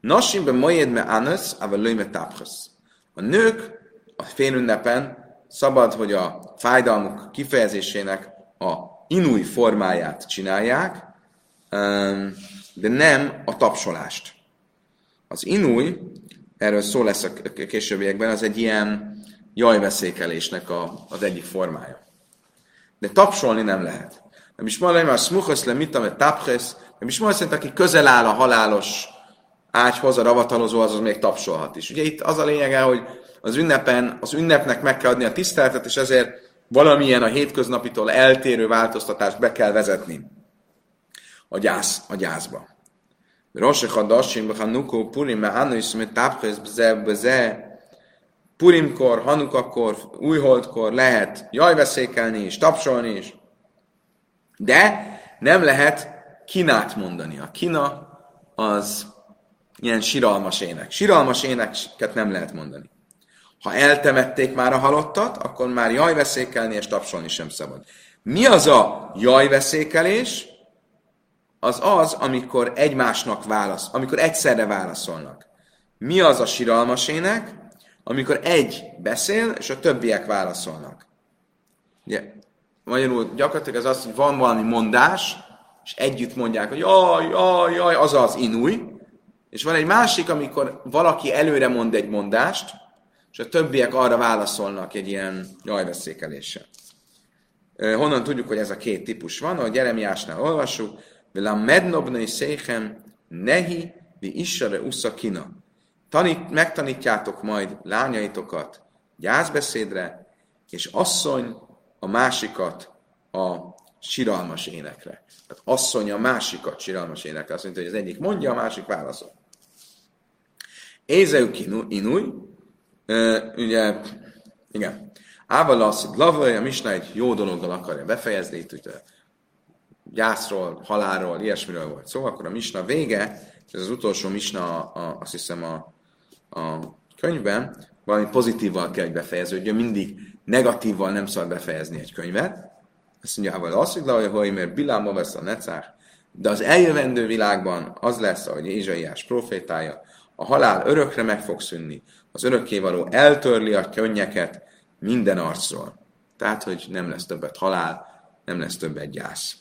Speaker 1: Nasimbe majed me anas, ava löjme A nők a félünnepen szabad, hogy a fájdalmuk kifejezésének a inúj formáját csinálják, de nem a tapsolást. Az inúj, erről szó lesz a későbbiekben, az egy ilyen jajveszékelésnek a, az egyik formája. De tapsolni nem lehet. Nem is mondani, mert smuchosz le mit, amit tapches, nem is mondani, aki közel áll a halálos ágyhoz, a ravatalozó, az még tapsolhat is. Ugye itt az a lényege, hogy az ünnepen, az ünnepnek meg kell adni a tiszteletet, és ezért valamilyen a hétköznapitól eltérő változtatást be kell vezetni a, gyász, a gyászba. Rosh Hadasim, Hanukkah, Purim, Hanus, Metapches, Bze, Bze, Purimkor, Hanukakor, újholdkor lehet jajveszékelni és tapsolni is, de nem lehet kinát mondani. A kina az ilyen siralmas ének. Siralmas éneket nem lehet mondani. Ha eltemették már a halottat, akkor már jajveszékelni és tapsolni sem szabad. Mi az a jajveszékelés? Az az, amikor egymásnak válasz, amikor egyszerre válaszolnak. Mi az a siralmas ének? Amikor egy beszél, és a többiek válaszolnak. Ugye, magyarul gyakorlatilag az az, hogy van valami mondás, és együtt mondják, hogy jaj, jaj, jaj, az az inúj, és van egy másik, amikor valaki előre mond egy mondást, és a többiek arra válaszolnak egy ilyen jajveszékeléssel. Honnan tudjuk, hogy ez a két típus van? Ahogy Jeremiásnál olvassuk, Vela mednobnai széchem nehi vi issare uszakina. Tanít, megtanítjátok majd lányaitokat gyászbeszédre, és asszony a másikat a siralmas énekre. Tehát asszony a másikat siralmas énekre. Azt mondja, hogy az egyik mondja, a másik válaszol. Ézeu inúj, ugye, igen. Ávalasz, Lavai, a Misna egy jó dologgal akarja befejezni, itt ugye gyászról, halálról, ilyesmiről volt szó, akkor a Misna vége, ez az utolsó Misna, a, azt hiszem a, a könyvben, valami pozitívval kell, hogy befejeződjön, mindig negatívval nem szabad befejezni egy könyvet. Azt mondja, hogy az, hogy hogy mert Bilámba vesz a necár, de az eljövendő világban az lesz, ahogy Ézsaiás profétája, a halál örökre meg fog szűnni, az örökkévaló eltörli a könnyeket minden arcról. Tehát, hogy nem lesz többet halál, nem lesz többet gyász.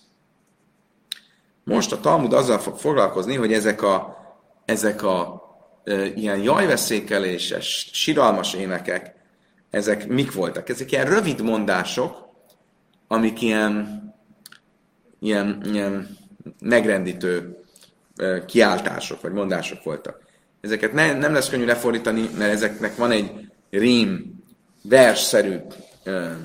Speaker 1: Most a Talmud azzal fog foglalkozni, hogy ezek a, ezek a e, ilyen jajveszékeléses, siralmas énekek, ezek mik voltak? Ezek ilyen rövid mondások, amik ilyen, ilyen, ilyen megrendítő e, kiáltások, vagy mondások voltak. Ezeket ne, nem lesz könnyű lefordítani, mert ezeknek van egy rím, versszerű e,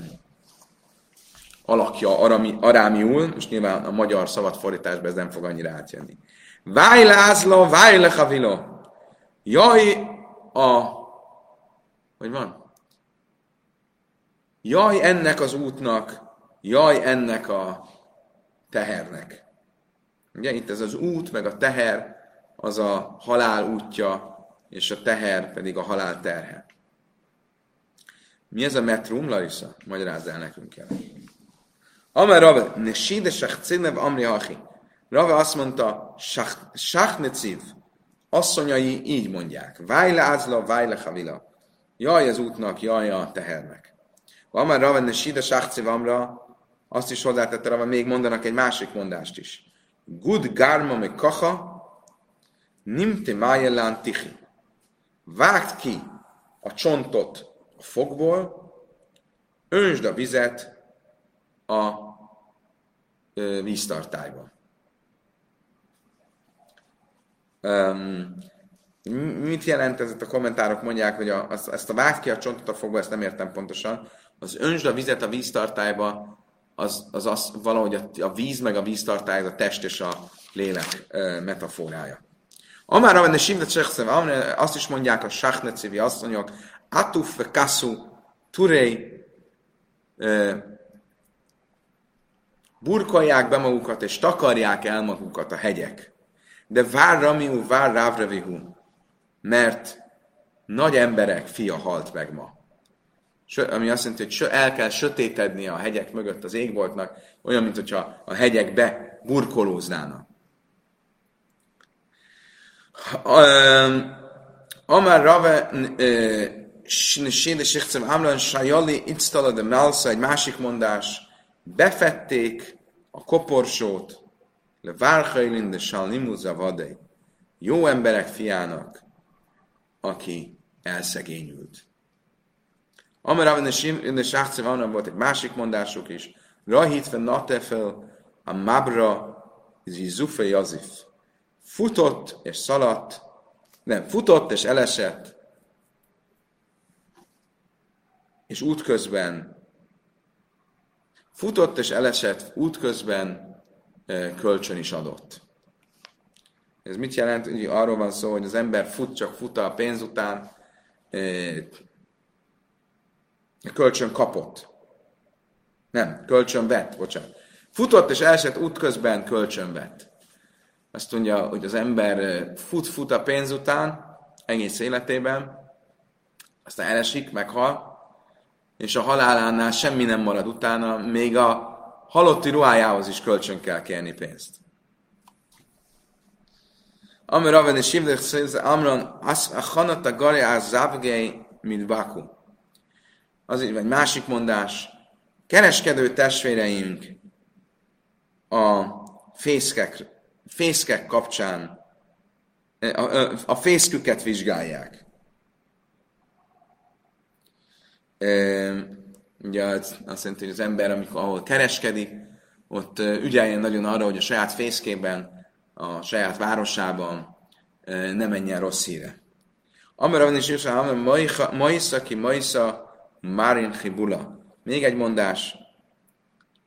Speaker 1: alakja arami, arámiul, most nyilván a magyar fordításban ez nem fog annyira átjönni. Váj László, váj Lechavilo. Jaj a... Hogy van? Jaj ennek az útnak, jaj ennek a tehernek. Ugye itt ez az út, meg a teher, az a halál útja, és a teher pedig a halál terhe. Mi ez a metrum, Larissa? Magyarázz el nekünk el. Amar Rave, Neside Sachcinev Amri Hachi. Rave azt mondta, Sachneciv, asszonyai így mondják, Vájle Ázla, Vájle Havila. Jaj az útnak, jaj a tehernek. Amar Rave, Neside Sachciv Amra, azt is hozzátette Rave, még mondanak egy másik mondást is. Gud Garma me Kacha, Nimte Májellán Tichi. Vágd ki a csontot a fogból, önsd a vizet a víztartályba. Um, mit jelent ez? A kommentárok mondják, hogy a, azt, ezt a vág ki a csontot a fogba, ezt nem értem pontosan. Az önsd a vizet a víztartályba, az, az, az valahogy a, a víz meg a víztartály, a test és a lélek e, metaforája. Amár avenne simnet azt is mondják a Sachnecivi asszonyok, Atuf Kassu Turei burkolják be magukat, és takarják el magukat a hegyek. De vár Ramiu, vár Rávrevihu, mert nagy emberek fia halt meg ma. Ami azt jelenti, hogy el kell sötétedni a hegyek mögött az égboltnak, olyan, mint a hegyekbe burkolóznának. Amár Rave Séde Sichcem Amran Sajali Itztala de Melsa, egy másik mondás, befették a koporsót, le Várhailin de Salnimu Zavadei, jó emberek fiának, aki elszegényült. De Sácsi van, volt egy másik mondásuk is, Rahitve Natefel a Mabra Zizufe Jazif. Futott és szaladt, nem, futott és elesett, és útközben Futott és elesett útközben kölcsön is adott. Ez mit jelent? Ugye arról van szó, hogy az ember fut, csak fut a pénz után, kölcsön kapott. Nem, kölcsön vett, bocsánat. Futott és elesett útközben kölcsön vett. Azt mondja, hogy az ember fut-fut a pénz után, egész életében, aztán elesik, meghal, és a halálánál semmi nem marad utána, még a halotti ruhájához is kölcsön kell kérni pénzt. Amir Raven és Shivdech Amron, a Hanata Garja mint Baku. Az így, másik mondás, kereskedő testvéreink a fészkek, fészkek kapcsán a, a, a fészküket vizsgálják. ugye az azt jelenti, hogy az ember, amikor ahol kereskedik, ott ügyeljen nagyon arra, hogy a saját fészkében, a saját városában ne menjen rossz híre. Amara van is is, Maisza ki Maisza Márin Hibula. Még egy mondás.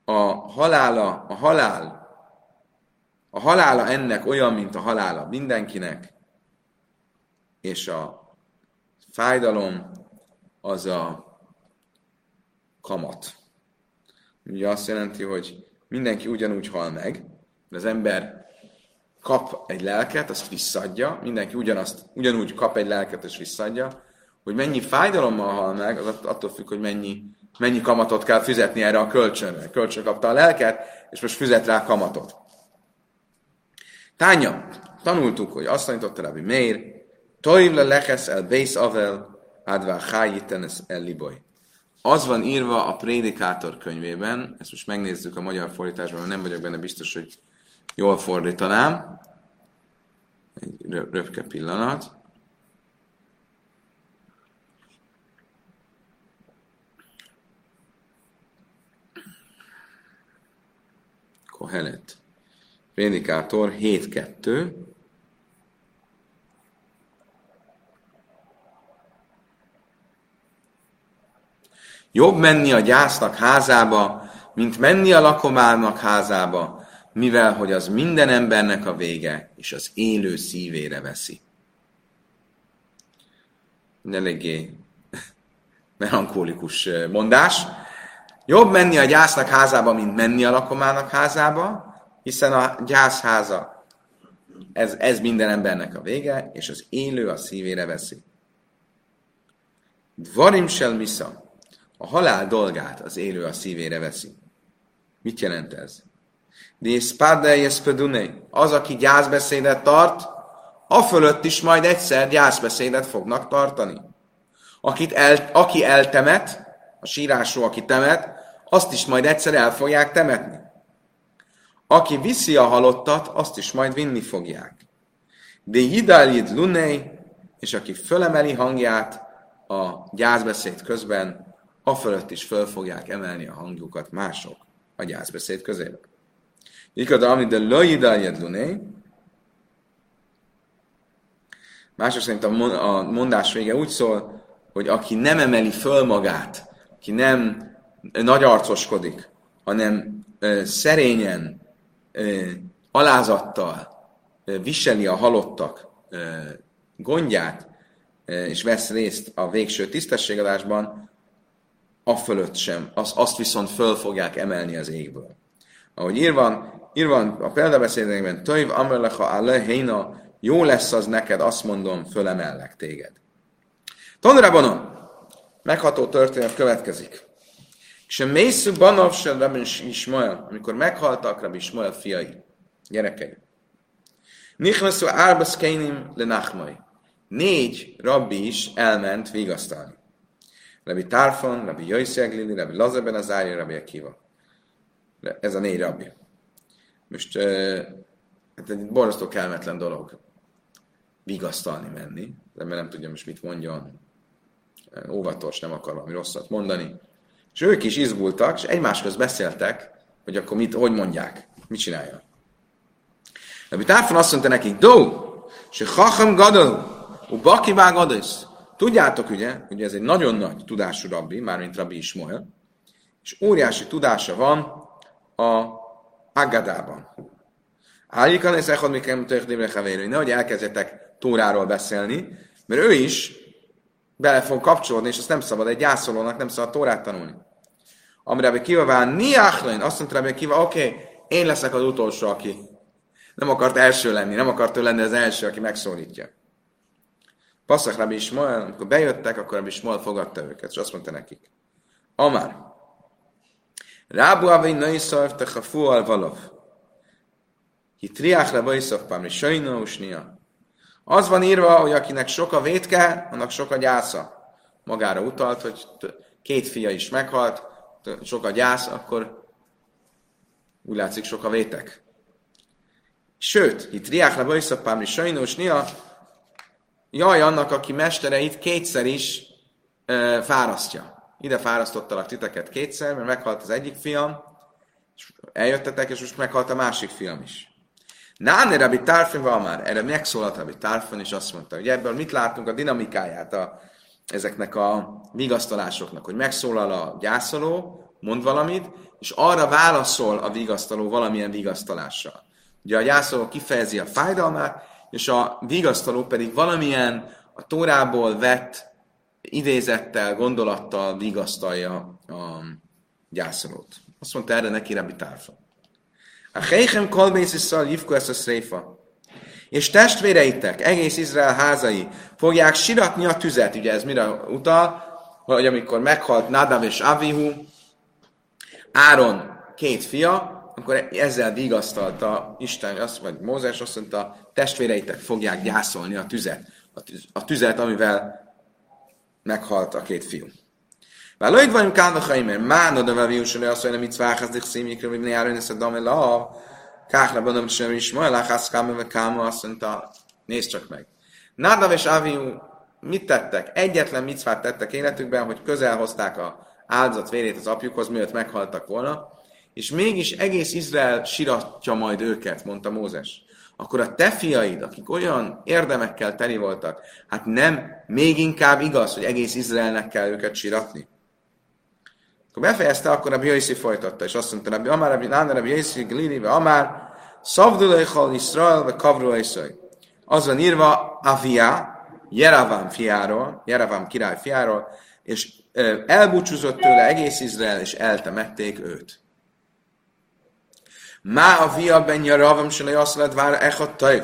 Speaker 1: A halála, a halál, a halála ennek olyan, mint a halála mindenkinek, és a fájdalom az a kamat. Ugye azt jelenti, hogy mindenki ugyanúgy hal meg, az ember kap egy lelket, azt visszadja, mindenki ugyanazt, ugyanúgy kap egy lelket és visszadja, hogy mennyi fájdalommal hal meg, az attól függ, hogy mennyi, mennyi kamatot kell fizetni erre a kölcsönre. Kölcsön kapta a lelket, és most fizet rá kamatot. Tánya, tanultuk, hogy azt tanította Rabbi Meir, Toiv le lechesz el bész avel, advá hájítenes el liboy. Az van írva a Prédikátor könyvében, ezt most megnézzük a magyar fordításban, nem vagyok benne biztos, hogy Jól fordítanám. Egy röpke pillanat. Kohelet. Prédikátor 7.2. Jobb menni a gyásznak házába, mint menni a lakomának házába, mivel hogy az minden embernek a vége, és az élő szívére veszi. Eléggé melankólikus mondás. Jobb menni a gyásznak házába, mint menni a lakomának házába, hiszen a gyászháza, ez, ez minden embernek a vége, és az élő a szívére veszi. Dvarim sel misza. A halál dolgát az élő a szívére veszi. Mit jelent ez? Az, aki gyászbeszédet tart, a fölött is majd egyszer gyászbeszédet fognak tartani. Akit el, aki eltemet, a sírásról, aki temet, azt is majd egyszer el fogják temetni. Aki viszi a halottat, azt is majd vinni fogják. De Hidalid Lunei, és aki fölemeli hangját a gyászbeszéd közben, a fölött is föl fogják emelni a hangjukat mások a gyászbeszéd közében. Ikada, amit de Lajidalid Lunei, Mások szerint a mondás vége úgy szól, hogy aki nem emeli föl magát, aki nem nagyarcoskodik, hanem szerényen alázattal viseli a halottak gondját, és vesz részt a végső tisztességadásban, a fölött sem, az, azt viszont föl fogják emelni az égből. Ahogy írva, írva a példabeszédekben, Töjv amerlecha a jó lesz az neked, azt mondom, fölemellek téged. Tanrabanon, megható történet következik. És a Mészű Banov sem Rabbi Ismael, amikor meghaltak Rabbi Ismael fiai, gyerekei. Nichnasu Árbas Kénim le Nachmai. Négy rabbi is elment vigasztalni. Rabbi Tarfon, Rabbi Jöjszeglili, Rabbi Lazeben az Ári, Rabbi Akiva. Ez a négy rabbi. Most hát egy borzasztó kelmetlen dolog vigasztalni menni, de mert nem tudja most mit mondjon. Óvatos, nem akar valami rosszat mondani. És ők is izgultak, és egymáshoz beszéltek, hogy akkor mit, hogy mondják, mit csinálja. De mit Tárfon azt mondta nekik, do, se hacham gadol, u baki gadolsz. Tudjátok ugye, hogy ez egy nagyon nagy tudású rabbi, mármint rabbi Ismoel, és óriási tudása van a Agadában. Állikan és echad mikem havérő, nehogy elkezdjetek Tóráról beszélni, mert ő is bele fog kapcsolódni, és azt nem szabad, egy gyászolónak nem szabad Tórát tanulni. Amire Rabbi Kiva vár, niachlén, azt mondta Rabbi Kiva, oké, okay, én leszek az utolsó, aki nem akart első lenni, nem akart ő lenni az első, aki megszólítja. Passzak Rabbi Ismael, amikor bejöttek, akkor Rabbi Ismael fogadta őket, és azt mondta nekik. Amár, Rábu avai naiszarv te hafu al valov. Hitriach le vajszav pámri sajna usnia. Az van írva, hogy akinek sok a vétke, annak sok a gyásza. Magára utalt, hogy két fia is meghalt, sok a gyász, akkor úgy látszik sok a vétek. Sőt, itt Riák Labajszak Pámri sajnos nia, jaj annak, aki mestereit kétszer is e, fárasztja. Ide fárasztottalak titeket kétszer, mert meghalt az egyik fiam, és eljöttetek, és most meghalt a másik fiam is. Náne Rabbi Tarfin van már, erre megszólalt Rabbi Tarfin, és azt mondta, hogy ebből mit látunk a dinamikáját a, ezeknek a vigasztalásoknak, hogy megszólal a gyászoló, mond valamit, és arra válaszol a vigasztaló valamilyen vigasztalással. Ugye a gyászoló kifejezi a fájdalmát, és a vigasztaló pedig valamilyen a tórából vett idézettel, gondolattal vigasztalja a gyászolót. Azt mondta erre neki Rabbi Tárfa. A Heichem Kolbészisszal hívko ezt a szréfa. És testvéreitek, egész Izrael házai fogják siratni a tüzet. Ugye ez mire utal? Hogy amikor meghalt Nadav és Avihu, Áron két fia, akkor ezzel vigasztalta Isten, azt, vagy Mózes azt mondta, testvéreitek fogják gyászolni a tüzet. A, tüz, a tüzet, amivel meghalt a két fiú. Weil Leute wollen kann doch immer, man oder weil wir schon erst eine mit zwei hast dich sehen, ich glaube, wir haben eine Saddam Káhra Banom sem is, majd Láhász Káma, Káma azt mondta, nézd csak meg. Nádav és Aviu mit tettek? Egyetlen micvát tettek életükben, hogy közel hozták a áldozat vérét az apjukhoz, mielőtt meghaltak volna, és mégis egész Izrael siratja majd őket, mondta Mózes. Akkor a te fiaid, akik olyan érdemekkel teli voltak, hát nem még inkább igaz, hogy egész Izraelnek kell őket siratni? Akkor befejezte, akkor a Biaiszi folytatta, és azt mondta, Rabbi Amár, Rabbi Nán, Rabbi Jaiszi, Glili, Amár, Szavdulajhal Israel, vagy Kavruajszaj. Az van írva Avia, Jeravám fiáról, Jeravám király fiáról, és elbúcsúzott tőle egész Izrael, és eltemették őt. Má a via ben Jaravam se azt vár tajv.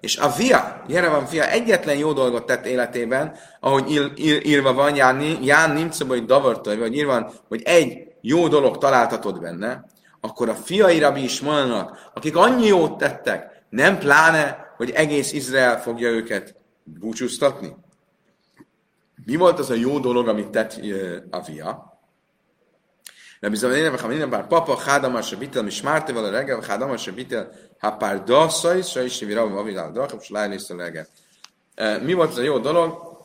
Speaker 1: És a via, Jerevan fia egyetlen jó dolgot tett életében, ahogy ír, ír, írva van, Ján, Ján nincs hogy davartaj, vagy írva van, hogy egy jó dolog találtatod benne, akkor a fiai rabbi is mondanak, akik annyi jót tettek, nem pláne, hogy egész Izrael fogja őket búcsúztatni? Mi volt az a jó dolog, amit tett a fia? Rabbi Zavanéne, Vachamina, bár papa, Hádamar, se bitel, mi smárte vele reggel, Hádamar, se bitel, ha pár dasszai, se is mi rabbi, avilál, dracham, és lájlész a reggel. Mi volt az a jó dolog?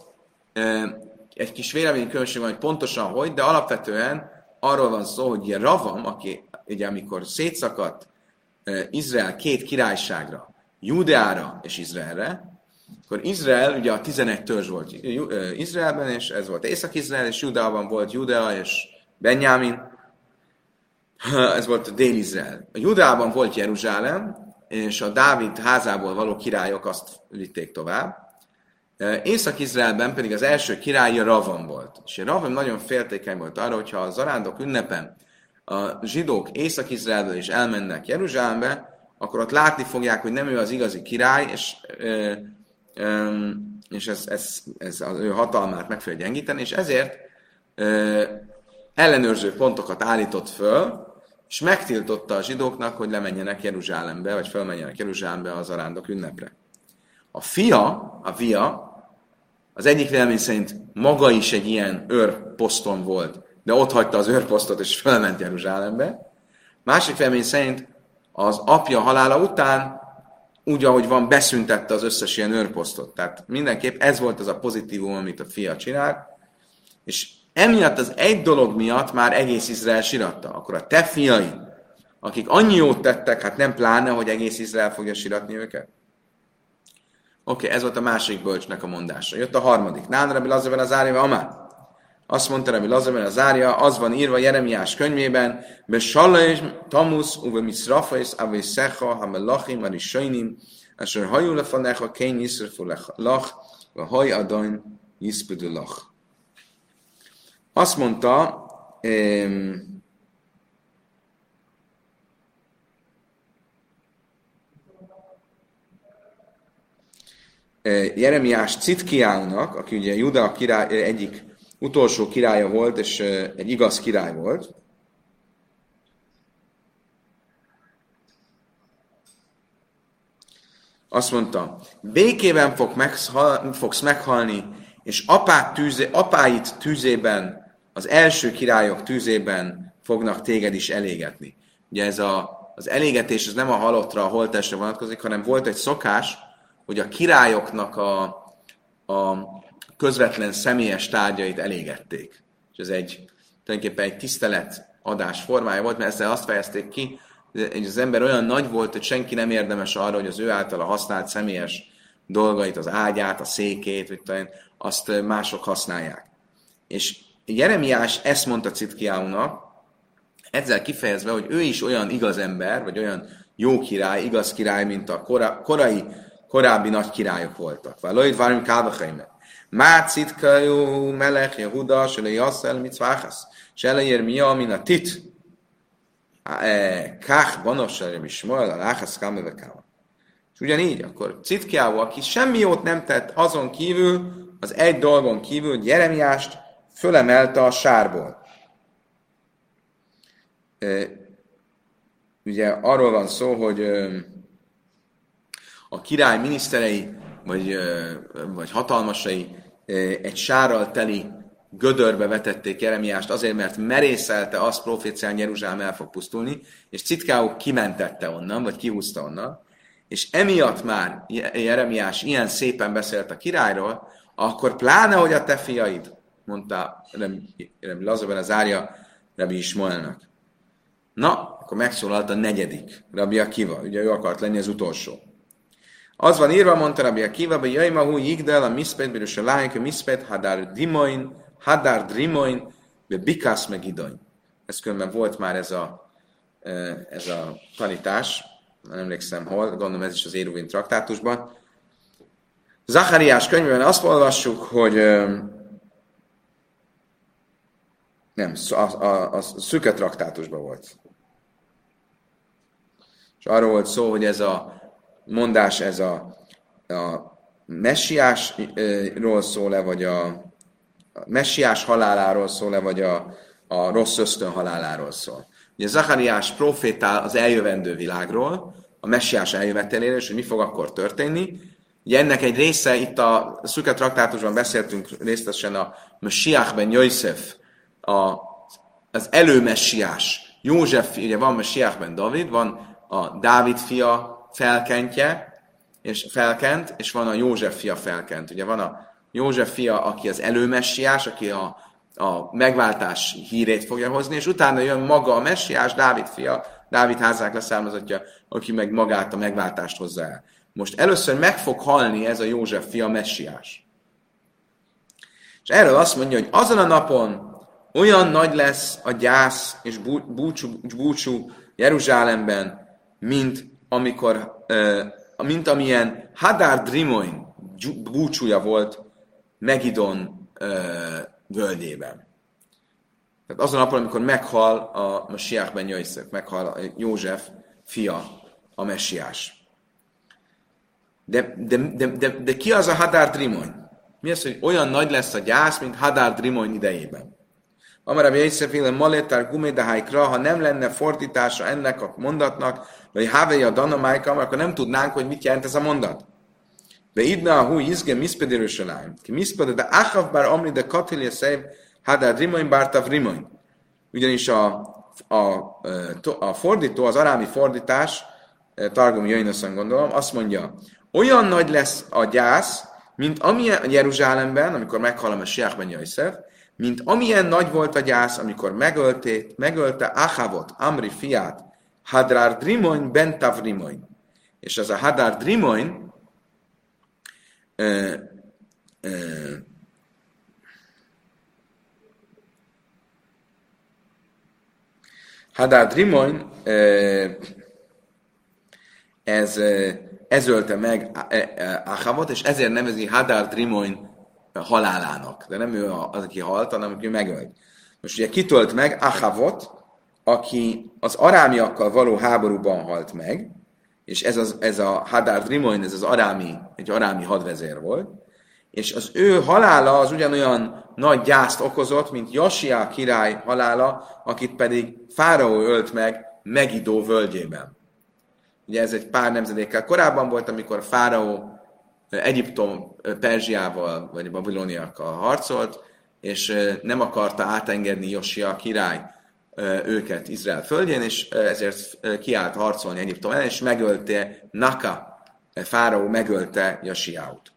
Speaker 1: Egy kis véleménykülönbség van, hogy pontosan hogy, de alapvetően arról van szó, hogy ilyen Ravam, aki ugye amikor szétszakadt Izrael két királyságra, Judeára és Izraelre, akkor Izrael, ugye a 11 törzs volt Izraelben, és ez volt Észak-Izrael, és Judeában volt Judea és Benjamin, ez volt a Dél-Izrael. A Judában volt Jeruzsálem, és a Dávid házából való királyok azt vitték tovább. Észak-Izraelben pedig az első királya Ravam volt. És Ravam nagyon féltékeny volt arra, hogyha a zarándok ünnepen a zsidók Észak-Izraelből is elmennek Jeruzsálembe, akkor ott látni fogják, hogy nem ő az igazi király, és, és ez, ez, ez az ő hatalmát meg fogja gyengíteni, és ezért ellenőrző pontokat állított föl, és megtiltotta a zsidóknak, hogy lemenjenek Jeruzsálembe, vagy felmenjenek Jeruzsálembe az arándok ünnepre. A fia, a via, az egyik vélemény szerint maga is egy ilyen őrposzton volt, de ott hagyta az őrposztot, és felment Jeruzsálembe. Másik vélemény szerint az apja halála után, úgy, ahogy van, beszüntette az összes ilyen őrposztot. Tehát mindenképp ez volt az a pozitívum, amit a fia csinált, és emiatt az egy dolog miatt már egész Izrael siratta. Akkor a te fiai, akik annyi jót tettek, hát nem pláne, hogy egész Izrael fogja siratni őket? Oké, okay, ez volt a másik bölcsnek a mondása. Jött a harmadik. Nán Rabbi Lazaben az árja, amár. Azt mondta Rabbi Lazaben az árja, az van írva Jeremiás könyvében, be Salaj, Tamusz, uve Misrafa, és Ave Szecha, ha Melachim, a Risainim, Asher hajul lefanecha, kén Yisrafu lach, a haj adain Yispedü lach. Azt mondta, um, Jeremiás Citkiának, aki ugye Juda király, egyik utolsó királya volt, és egy igaz király volt, azt mondta, békében fog meghal, fogsz meghalni, és apát tűzé, apáit tűzében az első királyok tűzében fognak téged is elégetni. Ugye ez a, az elégetés ez nem a halottra, a holtestre vonatkozik, hanem volt egy szokás, hogy a királyoknak a, a közvetlen személyes tárgyait elégették. És ez egy tulajdonképpen egy tisztelet adás formája volt, mert ezzel azt fejezték ki, hogy az ember olyan nagy volt, hogy senki nem érdemes arra, hogy az ő általa használt személyes dolgait, az ágyát, a székét, vagy talán azt mások használják. És Jeremiás ezt mondta Citkiáunak, ezzel kifejezve, hogy ő is olyan igaz ember, vagy olyan jó király, igaz király, mint a kora, korai, korábbi nagy királyok voltak. Valahogy várim kálvachaimet. Má citkajú melech Yehuda, se le jasszel mitzváhasz, se le Jermia, min a tit. E, kach banosra is moel, a láhasz kámeve És ugyanígy, akkor Citkiáú, aki semmi jót nem tett azon kívül, az egy dolgon kívül, Jeremiást fölemelte a sárból. Ugye arról van szó, hogy a király miniszterei vagy, vagy hatalmasai egy sárral teli gödörbe vetették Jeremiást azért, mert merészelte azt profécián Jeruzsálem el fog pusztulni, és Citkáó kimentette onnan, vagy kihúzta onnan, és emiatt már Jeremiás ilyen szépen beszélt a királyról, akkor pláne, hogy a te fiaid, mondta Lazaben az árja Rabbi Ismaelnek. Na, akkor megszólalt a negyedik, Rabbi Akiva, ugye ő akart lenni az utolsó. Az van írva, mondta Rabbi Akiva, hogy jaj, mahu jigdel a miszpet, bírus a lájk, a miszpet, hadár dimoin, hadár drimoin, be bikász meg idoin. Ez különben volt már ez a, e, ez a tanítás, nem emlékszem hol, gondolom ez is az Éruvin traktátusban. Zachariás könyvben azt olvassuk, hogy nem, a, a, a szüke traktátusban volt. És arról volt szó, hogy ez a mondás, ez a, a messiásról szól-e, vagy a, a messiás haláláról szól-e, vagy a, a rossz ösztön haláláról szól. Ugye Zachariás profétál az eljövendő világról, a messiás eljöveteléről, és hogy mi fog akkor történni. Ugye ennek egy része, itt a szüke traktátusban beszéltünk részletesen a Messiach ben Yosef, a, az előmessiás. József, ugye van Messiach ben David, van a Dávid fia felkentje, és felkent, és van a József fia felkent. Ugye van a József fia, aki az előmessiás, aki a, a megváltás hírét fogja hozni, és utána jön maga a messiás, Dávid fia, Dávid házák leszármazottja, aki meg magát a megváltást hozza el. Most először meg fog halni ez a József fia messiás. És erről azt mondja, hogy azon a napon olyan nagy lesz a gyász és búcsú, búcsú Jeruzsálemben, mint amikor, mint amilyen Hadar Drimoin búcsúja volt Megidon völgyében. Tehát azon napon, amikor meghal a Messiás ben Jöjszök, meghal József fia, a messiás. De, de, de, de, de ki az a Hadar Drimoin? Mi az, hogy olyan nagy lesz a gyász, mint Hadar Drimoin idejében? Amara Jézseféle Malétár Gumédahájkra, ha nem lenne fordítása ennek a mondatnak, vagy Havei a Danamájka, akkor nem tudnánk, hogy mit jelent ez a mondat. De idna a hú izge miszpedérőseláim. Ki miszpede, de achav bár amri de katilje szév, hadár rimoin bártav rimoin. Ugyanis a, a, a, fordító, az arámi fordítás, Targum Jöjnöszön gondolom, azt mondja, olyan nagy lesz a gyász, mint amilyen Jeruzsálemben, amikor meghalom a Siach ben mint amilyen nagy volt a gyász, amikor megöltét, megölte Achavot, Amri fiát, Hadrár Drimoin, Bentav Rimoin. És ez a Hadár Drimoin Hadár Drimoin ez, ez ölte meg Achavot, és ezért nevezi Hadár Drimoin halálának. De nem ő az, aki halt, hanem aki megölt. Most ugye kitölt meg Achavot, aki az arámiakkal való háborúban halt meg, és ez, az, ez a Hadar Drimoin, ez az arámi, egy arámi hadvezér volt, és az ő halála az ugyanolyan nagy gyászt okozott, mint Josia király halála, akit pedig Fáraó ölt meg Megidó völgyében. Ugye ez egy pár nemzedékkel korábban volt, amikor Fáraó Egyiptom Perzsiával vagy Babiloniakkal harcolt, és nem akarta átengedni Josia király őket Izrael földjén, és ezért kiállt harcolni Egyiptom ellen, és megölte Naka, fáraó megölte Josiáut.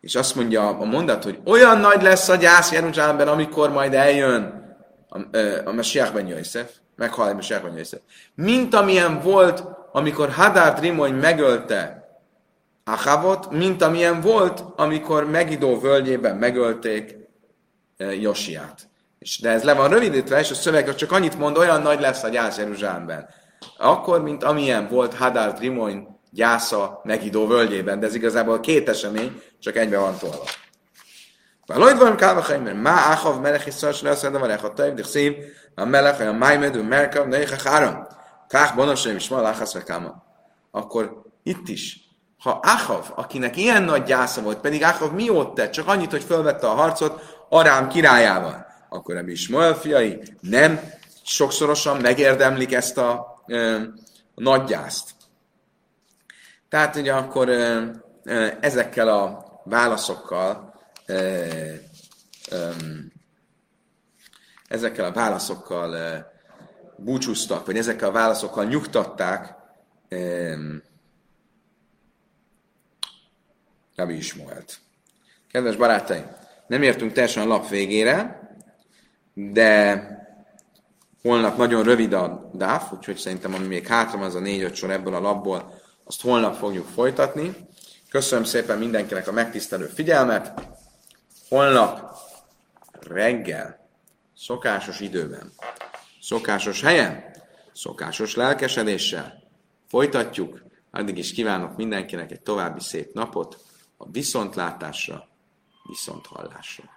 Speaker 1: És azt mondja a mondat, hogy olyan nagy lesz a gyász Jeruzsálemben, amikor majd eljön a, a Mesiach ben Yosef, meghal a Mesiach ben Yosef, mint amilyen volt, amikor Hadar Rimony megölte Achavot, mint amilyen volt, amikor Megidó völgyében megölték eh, Josiát. És, de ez le van rövidítve, és a szöveg csak annyit mond, olyan nagy lesz a gyász Jeruzsálemben. Akkor, mint amilyen volt Hadar Trimoin gyásza Megidó völgyében, de ez igazából két esemény, csak egybe van tolva. Valójában van kálva mert má áhav melech is szars lesz, de van a taib, de a melech, a májmed, a merkav, a három. Kách bonosem is ma Akkor itt is ha Achav, akinek ilyen nagy gyásza volt, pedig Achav mi ott tett? Csak annyit, hogy felvette a harcot Arám királyával. Akkor ebbi Ismael fiai nem sokszorosan megérdemlik ezt a, ö, a nagy gyászt. Tehát ugye akkor ö, ö, ezekkel a válaszokkal ö, ö, ezekkel a válaszokkal búcsúztak, vagy ezekkel a válaszokkal nyugtatták Rabbi Ismoelt. Kedves barátaim, nem értünk teljesen a lap végére, de holnap nagyon rövid a DAF, úgyhogy szerintem ami még hátra van, az a négy-öt sor ebből a labból, azt holnap fogjuk folytatni. Köszönöm szépen mindenkinek a megtisztelő figyelmet. Holnap reggel, szokásos időben, szokásos helyen, szokásos lelkesedéssel folytatjuk. Addig is kívánok mindenkinek egy további szép napot, a viszontlátásra, viszonthallásra.